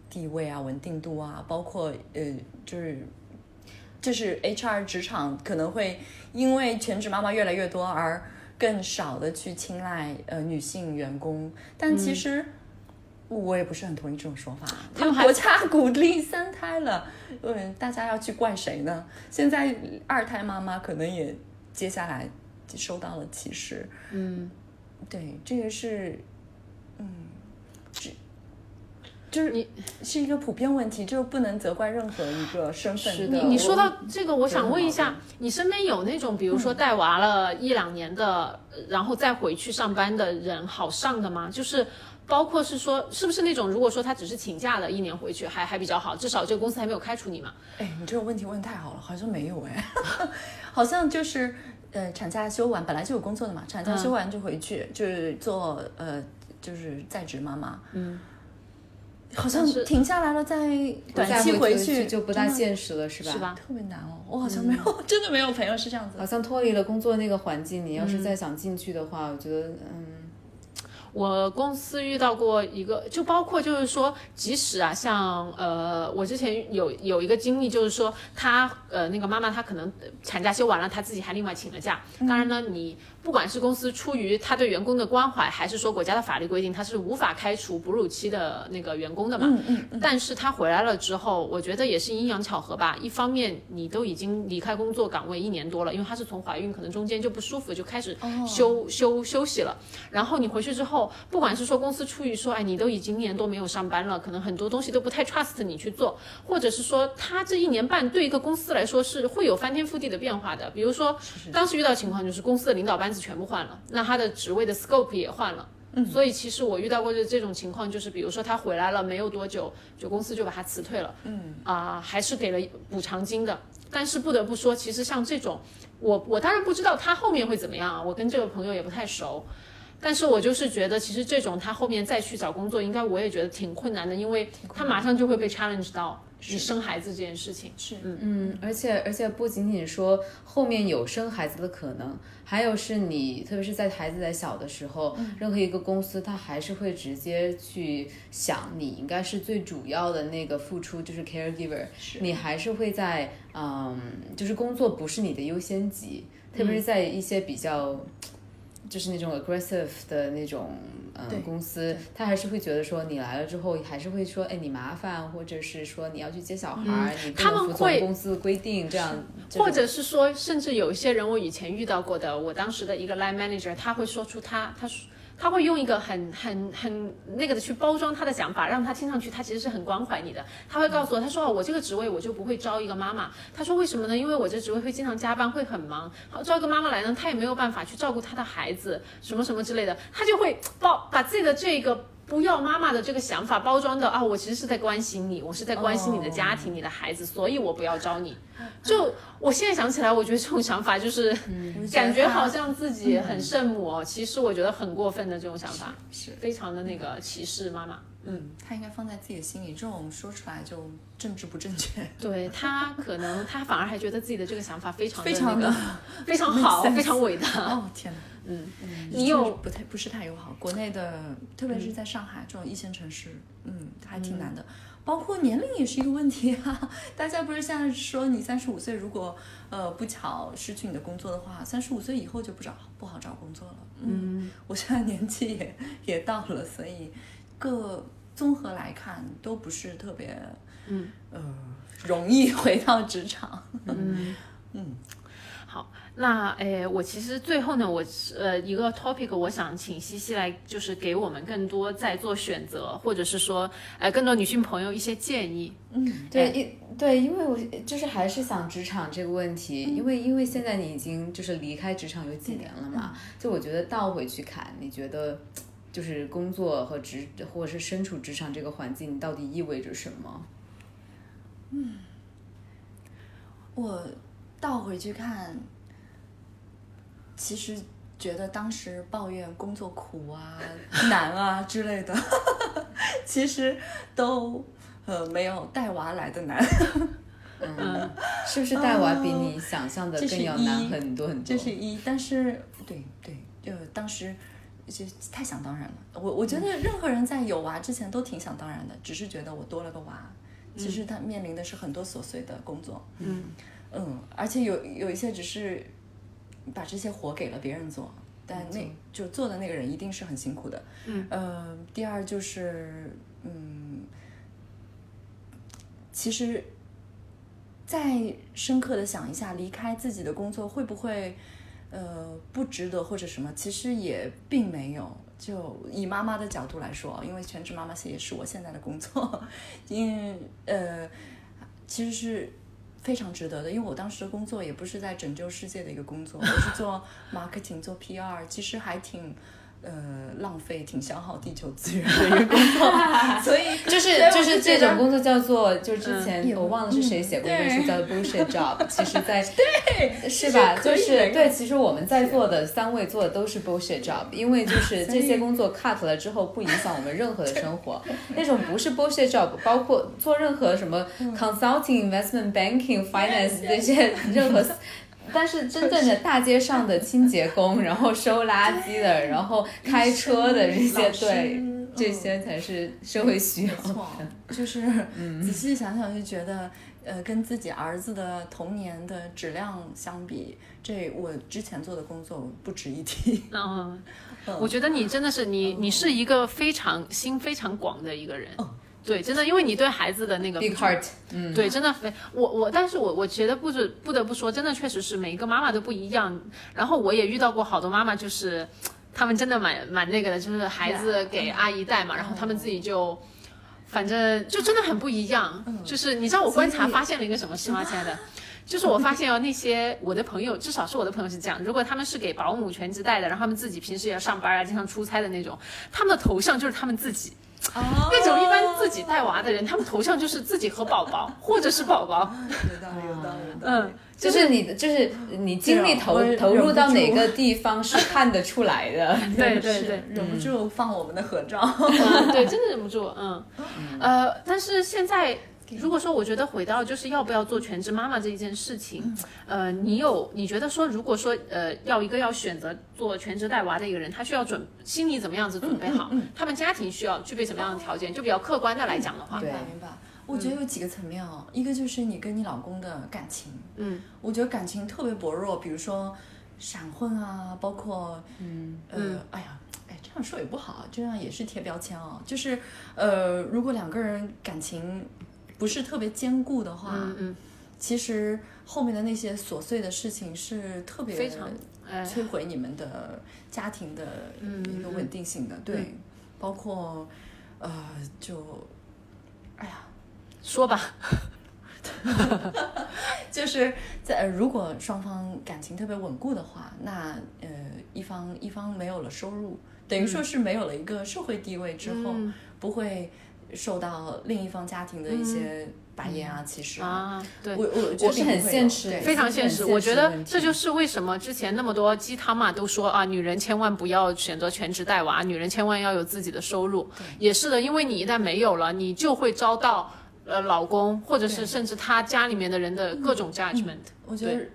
地位啊、稳定度啊，包括呃就是。就是 HR 职场可能会因为全职妈妈越来越多而更少的去青睐呃女性员工，但其实我也不是很同意这种说法。他们还国家鼓励三胎了，嗯，大家要去怪谁呢？现在二胎妈妈可能也接下来受到了歧视。嗯，对，这个是，嗯，这就是你是一个普遍问题，就不能责怪任何一个身份。是的你你说到这个，我想问一下你身边有那种比如说带娃了一两年的，然后再回去上班的人好上的吗？就是包括是说，是不是那种如果说他只是请假了一年回去还还比较好，至少这个公司还没有开除你嘛？哎，你这个问题问得太好了，好像没有哎，*laughs* 好像就是呃，产假休完本来就有工作的嘛，产假休完就回去，就是做呃，就是在职妈妈，嗯，好像是停下来了，再短期回去就不大现实了，是吧？是吧？特别难哦，我好像没有，真的没有朋友是这样子好。像脱离了工作那个环境，你要是再想进去的话，我觉得，嗯，我公司遇到过一个，就包括就是说，即使啊，像呃，我之前有有一个经历，就是说，她呃那个妈妈她可能产假休完了，她自己还另外请了假。当然呢，你不管是公司出于他对员工的关怀，还是说国家的法律规定，他是无法开除哺乳期的那个员工的嘛。嗯嗯但是他回来了之后，我觉得也是阴阳巧合吧。一方面，你都已经离开工作岗位一年多了，因为她是从怀孕可能中间就不舒服，就开始休、休休息了。然后你回去之后，不管是说公司出于说，哎，你都已经一年多没有上班了，可能很多东西都不太 trust 你去做，或者是说他这一年半对一个公司来说是会有翻天覆地的变化的。比如说，当时遇到情况就是公司的领导班子全部换了，那他的职位的 scope 也换了。嗯所以其实我遇到过的这种情况，就是比如说他回来了没有多久，就公司就把他辞退了，嗯啊、还是给了补偿金的。但是不得不说，其实像这种，我我当然不知道他后面会怎么样啊，我跟这个朋友也不太熟，但是我就是觉得，其实这种他后面再去找工作，应该我也觉得挺困难的，因为他马上就会被 challenge 到你生孩子这件事情。是，嗯嗯，而且而且不仅仅说后面有生孩子的可能，还有是你，特别是在孩子在小的时候，任何一个公司他还是会直接去想你应该是最主要的那个付出，就是 caregiver，你还是会在嗯，就是工作不是你的优先级，特别是在一些比较。就是那种 aggressive 的那种嗯公司，他还是会觉得说你来了之后，还是会说哎你麻烦，或者是说你要去接小孩儿，你不他们能服从会公司的规定，这样或者是说，甚至有一些人，我以前遇到过的，我当时的一个 line manager，他会说出他，他说他会用一个很很很那个的去包装他的想法，让他听上去他其实是很关怀你的。他会告诉我，他说哦，我这个职位我就不会招一个妈妈。他说为什么呢？因为我这职位会经常加班，会很忙。好，招一个妈妈来呢，他也没有办法去照顾他的孩子，什么什么之类的，他就会包把自己的这个。不要妈妈的这个想法包装的啊，我其实是在关心你，我是在关心你的家庭、你的孩子，所以我不要招你。就我现在想起来，我觉得这种想法就是，感觉好像自己很圣母哦，其实我觉得很过分的这种想法，是非常的那个歧视妈妈。嗯，他应该放在自己的心里，这种说出来就政治不正确。*laughs* 对他可能他反而还觉得自己的这个想法非常非常的那个非常好，*laughs* 非常伟大。哦天哪！嗯，嗯你有不太不是太友好，国内的，特别是在上海这种一线城市，嗯，还挺难的。包括年龄也是一个问题啊！*laughs* 大家不是现在说你三十五岁，如果呃不巧失去你的工作的话，三十五岁以后就不找不好找工作了。嗯，我现在年纪也也到了，所以各综合来看都不是特别嗯呃容易回到职场。嗯 *laughs* 嗯，好，那诶，我其实最后呢，我呃一个 topic，我想请西西来，就是给我们更多在做选择，或者是说，呃，更多女性朋友一些建议。嗯对，因对，因为我就是还是想职场这个问题，因为因为现在你已经就是离开职场有几年了嘛，就我觉得倒回去看，你觉得就是工作和职或者是身处职场这个环境到底意味着什么？嗯我倒回去看，其实觉得当时抱怨工作苦啊、*laughs* 难啊之类的，*laughs* 其实都呃没有带娃来的难。嗯，*laughs* 是不是带娃比你想象的更要难很多很多？这是一，但是对对，就当时就太想当然了。我我觉得任何人在有娃之前都挺想当然的，只是觉得我多了个娃，其实他面临的是很多琐碎的工作。嗯嗯，而且有有一些只是把这些活给了别人做，但那就做的那个人一定是很辛苦的。嗯，呃，第二就是嗯，其实再深刻的想一下，离开自己的工作会不会呃不值得或者什么？其实也并没有。就以妈妈的角度来说，因为全职妈妈也是我现在的工作，因呃其实是非常值得的，因为我当时的工作也不是在拯救世界的一个工作，我是做 marketing 做 PR，其实还挺。呃，浪费挺消耗地球资源的一个工作，*laughs* 所以就是就是这种工作叫做，就是之前也我忘了是谁写过一本书叫做 bullshit job，其实在 *laughs* 对是吧？就是对，其实我们在座的三位做的都是 bullshit job，因为就 *laughs* 是这些工作 cut 了之后不影响我们任何的生活，那种不是 bullshit job，包括做任何什么 consulting、investment banking、finance 这些任何。但是真正的大街上的清洁工，*laughs* 然后收垃圾的，然后开车的这些，对，嗯。这些才是社会需要就是仔细想想就觉得，呃，跟自己儿子的童年的质量相比，这我之前做的工作不值一提。*laughs* 嗯，我觉得你真的是你，你是一个非常心非常广的一个人。对，真的，因为你对孩子的那个 Big heart，嗯，对，真的非我我，但是我我觉得不止不得不说，真的确实是每一个妈妈都不一样。然后我也遇到过好多妈妈，就是他们真的蛮蛮那个的，就是孩子给阿姨带嘛，然后他们自己就。反正就真的很不一样，就是你知道我观察发现了一个什么事吗，亲爱的？就是我发现哦，那些我的朋友，至少是我的朋友是这样，如果他们是给保姆全职带的，然后他们自己平时也要上班啊，经常出差的那种，他们的头像就是他们自己。那种一般自己带娃的人，他们头像就是自己和宝宝，*laughs* 或者是宝宝。有道理，有道理，有道理。嗯，就是你的，就是你精力投啊投入到哪个地方是看得出来的。*laughs* 对对对。*laughs* 忍不住放我们的合照。嗯，对，真的忍不住，嗯，呃，但是现在如果说我觉得回到就是要不要做全职妈妈这一件事情，呃，你有你觉得说如果说呃要一个要选择做全职带娃的一个人，他需要准心理怎么样子准备好？他们家庭需要具备什么样的条件？就比较客观的来讲的话，对明白明白。我觉得有几个层面哦，一个就是你跟你老公的感情，嗯，我觉得感情特别薄弱，比如说闪婚啊，包括嗯呃，哎呀。哎，这样说也不好，这样也是贴标签哦。就是，呃，如果两个人感情不是特别坚固的话，嗯嗯，其实后面的那些琐碎的事情是特别非常哎。摧毁你们的家庭的一个稳定性的。对，包括呃，就哎呀，说吧，*laughs* 就是在、呃如果双方感情特别稳固的话，那呃一方一方没有了收入，等于说是没有了一个社会地位之后，嗯。不会受到另一方家庭的一些白眼啊、歧视啊，对我。我觉得我是很现实对非常现实，我觉得这就是为什么之前那么多鸡汤嘛都说啊，女人千万不要选择全职带娃，女人千万要有自己的收入。也是的，因为你一旦没有了，你就会遭到呃老公或者是甚至他家里面的人的各种 judgment。我觉得人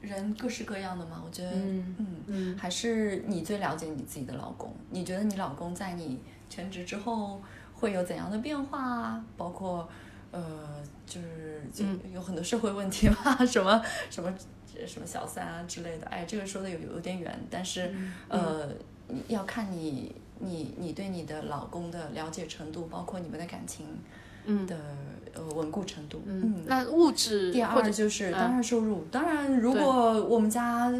人各式各样的嘛，我觉得嗯嗯还是你最了解你自己的老公。你觉得你老公在你全职之后会有怎样的变化啊？包括呃，就是就嗯有很多社会问题嘛，什么什么什么小三啊之类的。哎，这个说的有有点远，但是、嗯呃，你要看你你你对你的老公的了解程度，包括你们的感情嗯的呃稳固程度。嗯，那物质第或者二就是，嗯当然收入，当然如果我们家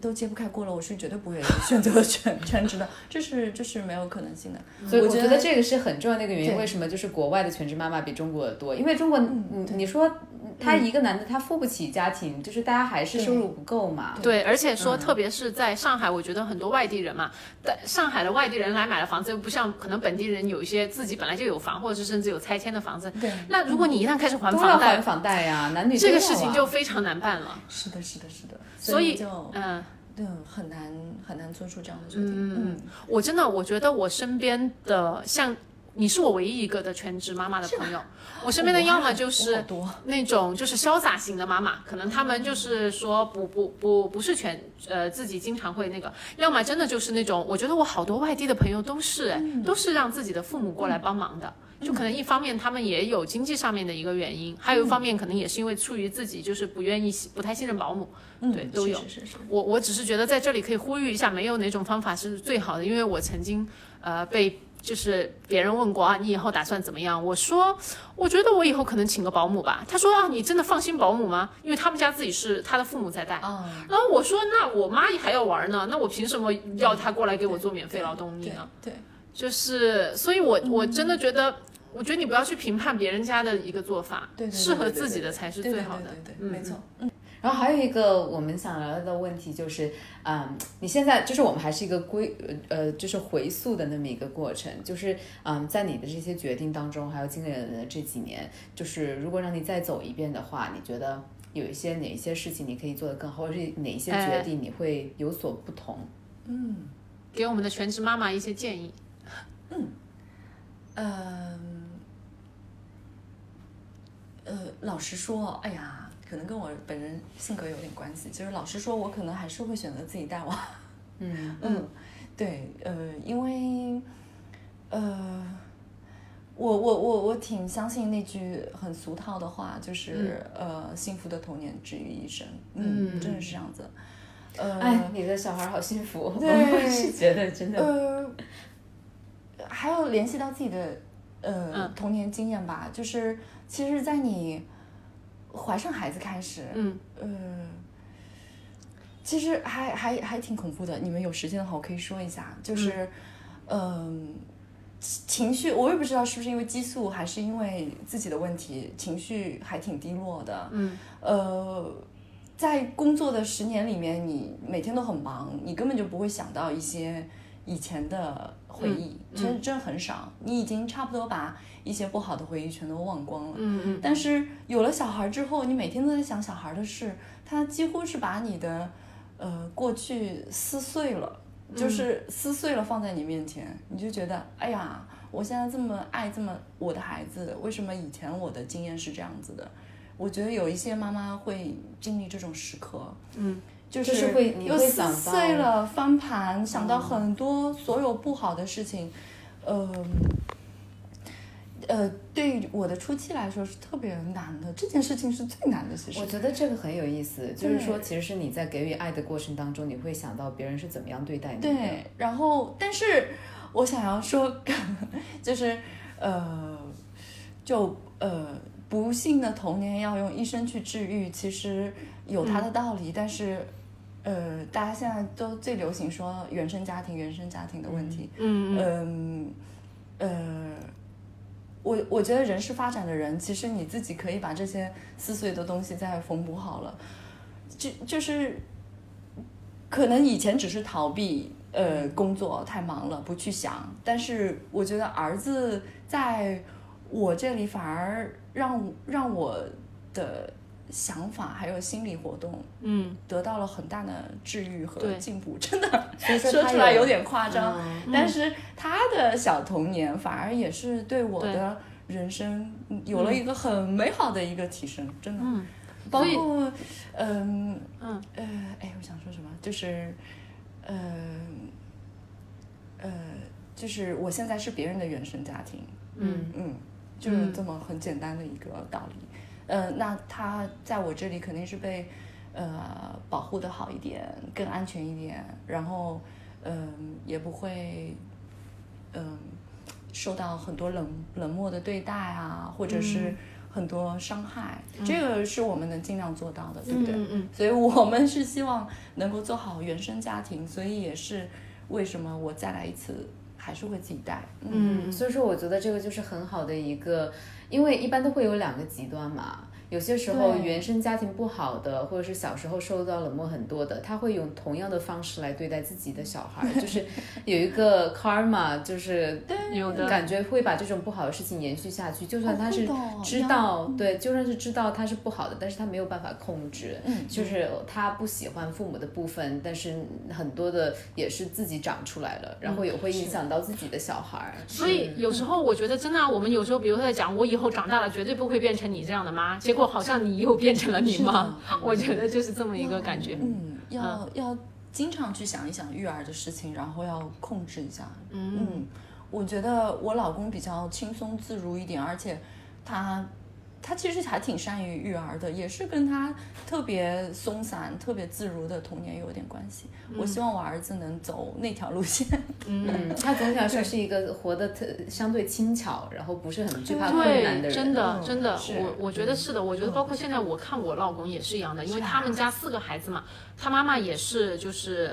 都揭不开锅了，我是绝对不会选择 *laughs* 全全职的，这是这是没有可能性的。所以我觉得得这个是很重要的一个原因。为什么就是国外的全职妈妈比中国的多？因为中国，你你说他一个男的他付不起家庭，就是大家还是收入不够嘛。对，而且嗯说，特别是在上海，我觉得很多外地人嘛，但上海的外地人来买了房子，又不像可能本地人有一些自己本来就有房，或者是甚至有拆迁的房子。对那如果你一旦开始还房贷还，房贷呀，男女这个事情啊就非常难办了。是的，是的，是的，所以就嗯。嗯很难很难做出这样的决定。嗯，我真的，我觉得我身边的像你是我唯一一个的全职妈妈的朋友，我身边的要么就是那种就是潇洒型的妈妈，可能他们就是说不不不不是全呃自己经常会那个，要么真的就是那种，我觉得我好多外地的朋友都是哎，都是让自己的父母过来帮忙的。就可能一方面他们也有经济上面的一个原因，还有一方面可能也是因为出于自己就是不愿意不太信任保姆，对都有。我我只是觉得在这里可以呼吁一下，没有哪种方法是最好的，因为我曾经呃被就是别人问过啊，你以后打算怎么样？我说我觉得我以后可能请个保姆吧。他说啊，你真的放心保姆吗？因为他们家自己是他的父母在带。啊，然后我说那我妈还要玩呢，那我凭什么要她过来给我做免费劳动力对呢？对，就是，所以我我真的觉得。我觉得你不要去评判别人家的一个做法，对对对适合自己的才是最好的。对对对，没错。嗯，然后还有一个我们想聊的问题就是，嗯，你现在就是我们还是一个归呃，就是回溯的那么一个过程，就是嗯，在你的这些决定当中，还有经历的这几年，就是如果让你再走一遍的话，你觉得有一些哪一些事情你可以做得更好，或者是哪一些决定你会有所不同？嗯给我们的全职妈妈一些建议。嗯嗯，呃，老实说，哎呀，可能跟我本人性格有点关系。就是老实说，我可能还是会选择自己带娃。*laughs* 嗯嗯，对，呃，因为，呃，我我我我挺相信那句很俗套的话，就是、呃，幸福的童年治愈一生。嗯，真的是这样子。呃，哎，你的小孩好幸福，对我是觉得真的，呃，还要联系到自己的呃、嗯童年经验吧，就是其实，在你怀上孩子开始，嗯，呃，其实还还还挺恐怖的。你们有时间的话，我可以说一下，就是嗯。情绪，我也不知道是不是因为激素，还是因为自己的问题，情绪还挺低落的。嗯，呃，在工作的十年里面，你每天都很忙，你根本就不会想到一些以前的回忆，其实真很少。你已经差不多把一些不好的回忆全都忘光了。嗯嗯，但是有了小孩之后，你每天都在想小孩的事，他几乎是把你的呃过去撕碎了，就是撕碎了放在你面前，你就觉得哎呀，我现在这么爱这么我的孩子，为什么以前我的经验是这样子的？我觉得有一些妈妈会经历这种时刻，嗯，就就是会又撕碎了，翻盘，想到很多所有不好的事情，呃、呃，对于我的初期来说是特别难的，这件事情是最难的。其实我，觉得这个很有意思，就是说，其实是你在给予爱的过程当中，你会想到别人是怎么样对待你的。对，然后，但是我想要说，*laughs* 就是呃，就呃，不幸的童年要用一生去治愈，其实有它的道理，但是。呃，大家现在都最流行说原生家庭、原生家庭的问题。嗯嗯呃，我我觉得人是发展的人，其实你自己可以把这些撕碎的东西再缝补好了。就就是可能以前只是逃避，呃，工作太忙了不去想，但是我觉得儿子在我这里反而让让我的想法还有心理活动嗯得到了很大的治愈和进步，真的。说 *laughs* 出来有点夸张，嗯但是他的小童年反而也是对我的人生有了一个很美好的一个提升，真的。嗯，包括，嗯嗯呃，哎，我想说什么？就是，呃呃，就是我现在是别人的原生家庭，嗯嗯，就是这么很简单的一个道理。呃，那他在我这里肯定是被呃保护的好一点，更安全一点，然后嗯、也不会嗯、受到很多冷冷漠的对待啊，或者是很多伤害，这个是我们能尽量做到的，对不对？嗯嗯。*laughs* 所以我们是希望能够做好原生家庭，所以也是为什么我再来一次还是会自己带，嗯。嗯，所以说我觉得这个就是很好的一个，因为一般都会有两个极端嘛。有些时候原生家庭不好的，或者是小时候受到冷漠很多的，他会用同样的方式来对待自己的小孩，就是 *laughs* 有一个 karma，就是有的。感觉会把这种不好的事情延续下去。就算他是知道，对，就算是知道他是不好的，但是他没有办法控制，嗯。就是他不喜欢父母的部分，但是很多的也是自己长出来了，然后也会影响到自己的小孩。所以。有时候我觉得真的啊、我们有时候比如说在讲，我以后长大了绝对不会变成你这样的妈，结果好像你又变成了你妈，我觉得就是这么一个感觉。嗯，要、要经常去想一想育儿的事情，然后要控制一下。嗯我觉得我老公比较轻松自如一点，而且他他其实还挺善于育儿的，也是跟他特别松散、特别自如的童年有点关系。我希望我儿子能走那条路线。嗯，*laughs* 他总体来说是一个活得特相对轻巧，然后不是很惧怕困难的对，人。真的嗯真的，是我我觉得是的。我觉得包括现在我看我老公也是一样的，因为他们家四个孩子嘛，他妈妈也是就是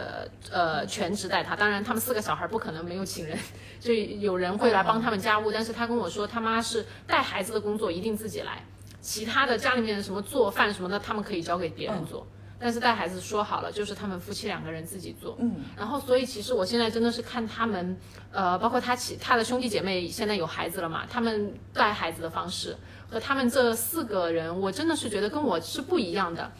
呃全职带他。当然，他们四个小孩不可能没有请人，*laughs* 就有人会来帮他们家务。但是他跟我说，他妈是带孩子的工作一定自己来，其他的家里面什么做饭什么的，他们可以交给别人做。但是带孩子说好了，就是他们夫妻两个人自己做。嗯，然后所以其实我现在真的是看他们，呃，包括他其他的兄弟姐妹现在有孩子了嘛，他们带孩子的方式和他们这四个人，我真的是觉得跟我是不一样的。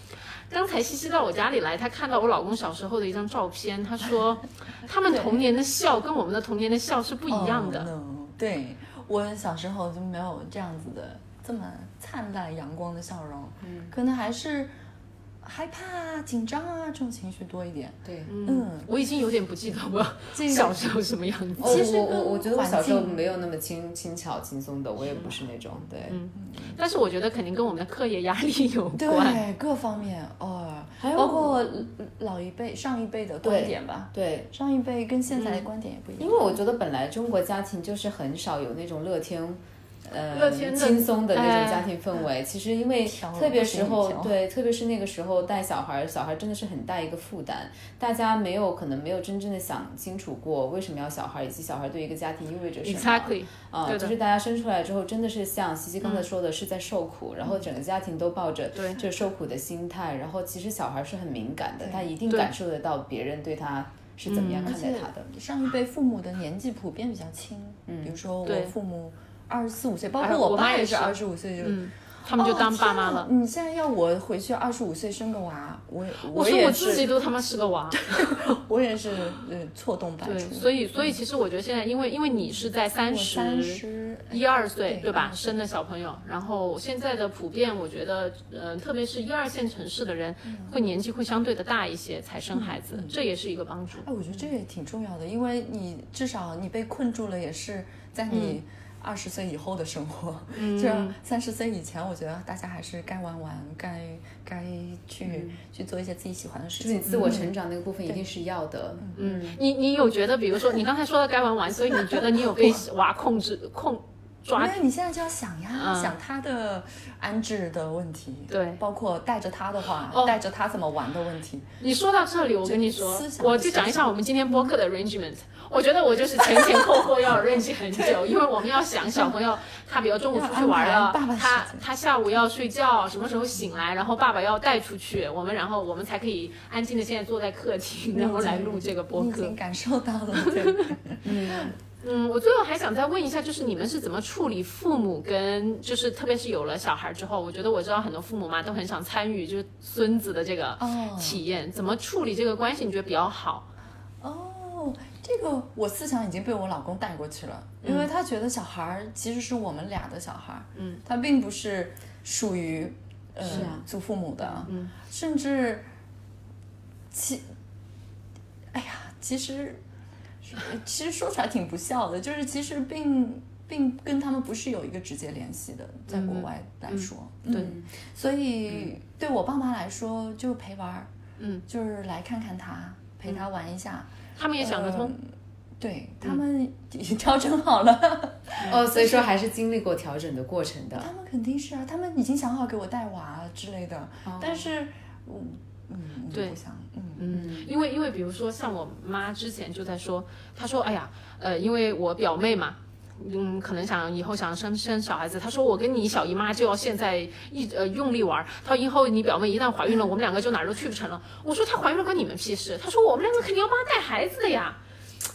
刚才西西到我家里来，她看到我老公小时候的一张照片，他说 *laughs* 他们童年的笑跟我们的童年的笑是不一样的。Oh, no 对我小时候就没有这样子的这么灿烂阳光的笑容，嗯，可能还是害怕啊、紧张啊这种情绪多一点。对。嗯，我已经有点不记得我 *laughs* 小时候什么样子。哦其实我我我觉得我小时候没有那么轻轻巧轻松的，我也不是那种对。但是我觉得肯定跟我们的课业压力有关。对各方面哦，还有包括老一辈、上一辈的观点吧。对，上一辈跟现在的观点也不一样。因为我觉得本来中国家庭就是很少有那种乐天。呃，轻松的那哎种家庭氛围，其实因为特别时候对，特别是那个时候带小孩，小孩真的是很大一个负担，大家没有可能没有真正的想清楚过为什么要小孩，以及小孩对一个家庭意味着什么。Exactly，啊、就是大家生出来之后，真的是像西西刚才说的，是在受苦，然后整个家庭都抱着对。这受苦的心态，然后其实小孩是很敏感的，他一定感受得到别人对他是怎么样看待他的？上一辈父母的年纪普遍比较轻，嗯比如说对。我父母二十四五岁，包哎括我妈也是二十五岁就。嗯，他们就当爸妈了。哦你现在要我回去二十五岁生个娃，我我说我也是自己都他妈是个娃，*laughs* 我也是呃错动百对，出。所以所以其实我觉得现在，因为因为你是在三我十十一二岁对对吧？嗯生的小朋友，然后现在的普遍，我觉得，呃，特别是一二线城市的人，会年纪会相对的大一些才生孩子，这也是一个帮助。哎，我觉得这个也挺重要的，因为你至少你被困住了，也是在你二十岁以后的生活。*laughs* 嗯，就三十岁以前，我觉得大家还是该玩玩，该该去、去做一些自己喜欢的事情。自我成长那个部分一定是要的。嗯，你你有觉得，比如说你刚才说的该玩玩，所以你觉得你有被娃控制控抓因为你现在就要想呀，嗯。想他的安置的问题，对。包括带着他的话，哦。带着他怎么玩的问题。你说到这里，我跟你说我就讲一下我们今天播客的 arrangement。我觉得我就是前前后后要 arrange 很久，*laughs* 因为我们要想小朋友，他比如中午出去玩了爸爸，他他下午要睡觉，什么时候醒来，然后爸爸要带出去，我们然后我们才可以安静的现在坐在客厅，然后来录这个播客。你已经。感受到了，对，*laughs* 嗯，我最后还想再问一下，就是你们是怎么处理父母跟，就是特别是有了小孩之后，我觉得我知道很多父母嘛都很想参与，就是孙子的这个哦体验，怎么处理这个关系？你觉得比较好？哦，这个我思想已经被我老公带过去了，因为他觉得小孩儿其实是我们俩的小孩，嗯，他并不是属于呃是啊祖父母的，嗯，甚至其，哎呀，其实其实说出来挺不孝的，就是其实并并跟他们不是有一个直接联系的，在国外来说，嗯对所以对我爸妈来说就陪玩儿，嗯，就是来看看他，陪他玩一下。他们也想得通。对他们已经调整好了，哦，*laughs* 所以说还是经历过调整的过程的。他们肯定是啊，他们已经想好给我带娃之类的，哦但是，嗯嗯，对，嗯嗯，因为因为比如说像我妈之前就在说，她说哎呀，呃，因为我表妹嘛。嗯，可能想以后想生生小孩子，她说我跟你小姨妈就要现在一呃用力玩儿，她说以后你表妹一旦怀孕了，我们两个就哪儿都去不成了。我说她怀孕了关你们屁事？她说我们两个肯定要帮她带孩子的呀。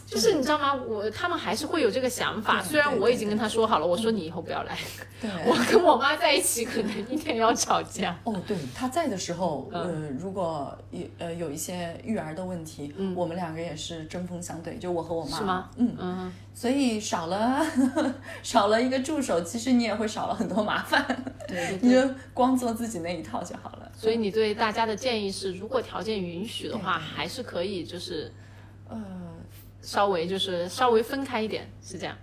就是你知道吗？我他们还是会有这个想法，虽然我已经跟他说好了，我说你以后不要来，对。我跟我妈在一起可能一天要吵架。哦，对，他在的时候，嗯呃，如果有呃有一些育儿的问题，我们两个也是针锋相对，就我和我妈，是吗？嗯，嗯，所以少了 *laughs* 少了一个助手，其实你也会少了很多麻烦，对你就光做自己那一套就好了。所以你对大家的建议是，如果条件允许的话，还是可以就是呃，稍微就是稍微分开一点，是这样。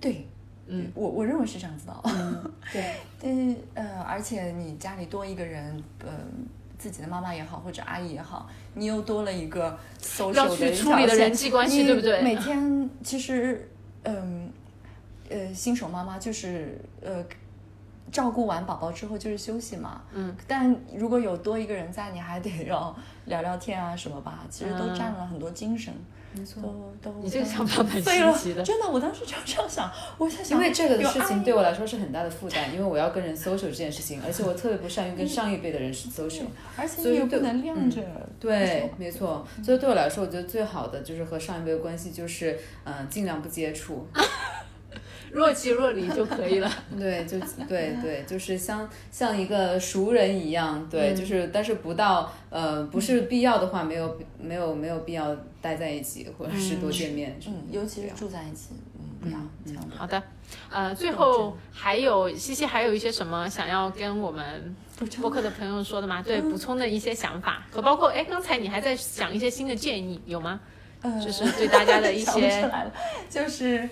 对，嗯，我我认为是这样子的、哦。*laughs* 对，对，呃，而且你家里多一个人，呃，自己的妈妈也好，或者阿姨也好，你又多了一个 social 要去处理的人际关系对不对每天其实，嗯，呃，新手妈妈就是呃。照顾完宝宝之后就是休息嘛，嗯，但如果有多一个人在，你还得要聊聊天啊什么吧，其实都占了很多精神，没错。都都你这个想法蛮废了新奇的真的，我当时就这样想，我在想，因为这个的事情对我来说是很大的负担，因为我要跟人 social 这件事情，而且我特别不善于跟上一辈的人 social。而且你也不能晾着，对，没错。所以对我来说，我觉得最好的就是和上一辈的关系就是，嗯、尽量不接触。*laughs* 若即若离就可以了。*laughs* 对，就对对，就是像像一个熟人一样，对，就是但是不到呃不是必要的话，没有没有没有必要待在一起，或者是多见面嗯，尤其是住在一起，嗯，不要千万不要。好的，呃，最后还有西西还有一些什么想要跟我们播客的朋友说的吗？对，补充的一些想法和包括哎，刚才你还在想一些新的建议，有吗？呃就是对大家的一些 *laughs* 出来了，就是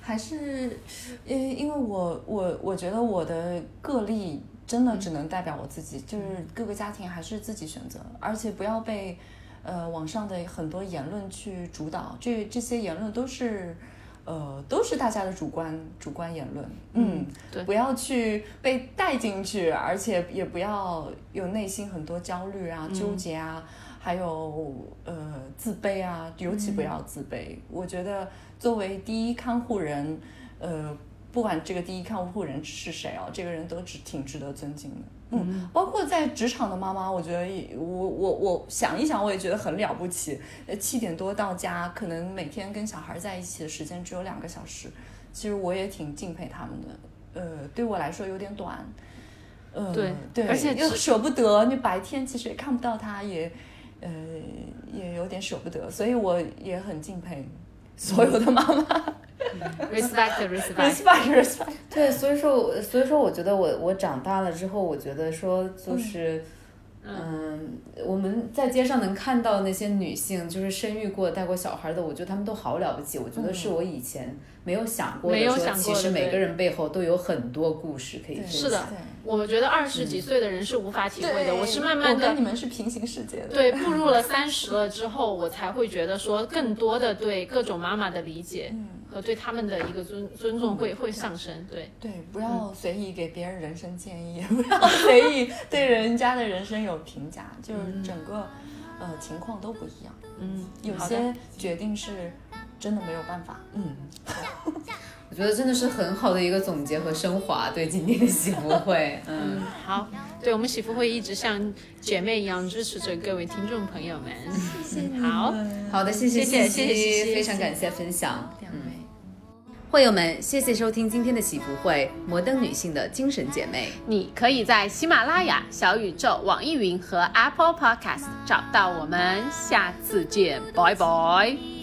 还是，呃，因为我我我觉得我的个例真的只能代表我自己，就是各个家庭还是自己选择，而且不要被呃网上的很多言论去主导，这这些言论都是。呃，都是大家的主观主观言论，嗯，对。不要去被带进去，而且也不要有内心很多焦虑啊、纠结啊，还有呃自卑啊，尤其不要自卑。我觉得作为第一看护人，呃，不管这个第一看护人是谁啊，这个人都值挺值得尊敬的。嗯，包括在职场的妈妈，我觉得也我我我想一想，我也觉得很了不起。呃，七点多到家，可能每天跟小孩在一起的时间只有两个小时，其实我也挺敬佩他们的。呃，对我来说有点短。呃，对对，而且又舍不得，你白天其实也看不到他，也呃也有点舍不得，所以我也很敬佩所有的妈妈。respect respect。respect respect。对，所以说我，所以说，我觉得我我长大了之后，我觉得说就是，嗯，我们在街上能看到那些女性，就是生育过、带过小孩的，我觉得她们都好了不起。我觉得是我以前没有想过的，说没有想过其实每个人背后都有很多故事可以分享。是的对我觉得二十几岁的人是无法体会的，我是慢慢的我跟你们是平行世界的。对，步入了三十了之后，我才会觉得说，更多的对各种妈妈的理解和对他们的一个尊尊重会会上升。对，对，不要随意给别人人生建议，也 *laughs* 不要随意对人家的人生有评价，就是整个呃情况都不一样。嗯，有些决定是真的没有办法。嗯，*laughs* 我觉得真的是很好的一个总结和升华，对今天的喜福会，*laughs* 嗯。嗯，好，对我们喜福会一直像姐妹一样支持着各位听众朋友们。嗯好，好的，谢谢谢谢谢谢非常感谢分享。会友们，谢谢收听今天的喜福会，摩登女性的精神姐妹。你可以在喜马拉雅、小宇宙、网易云和 Apple Podcast 找到我们。下次见，拜拜。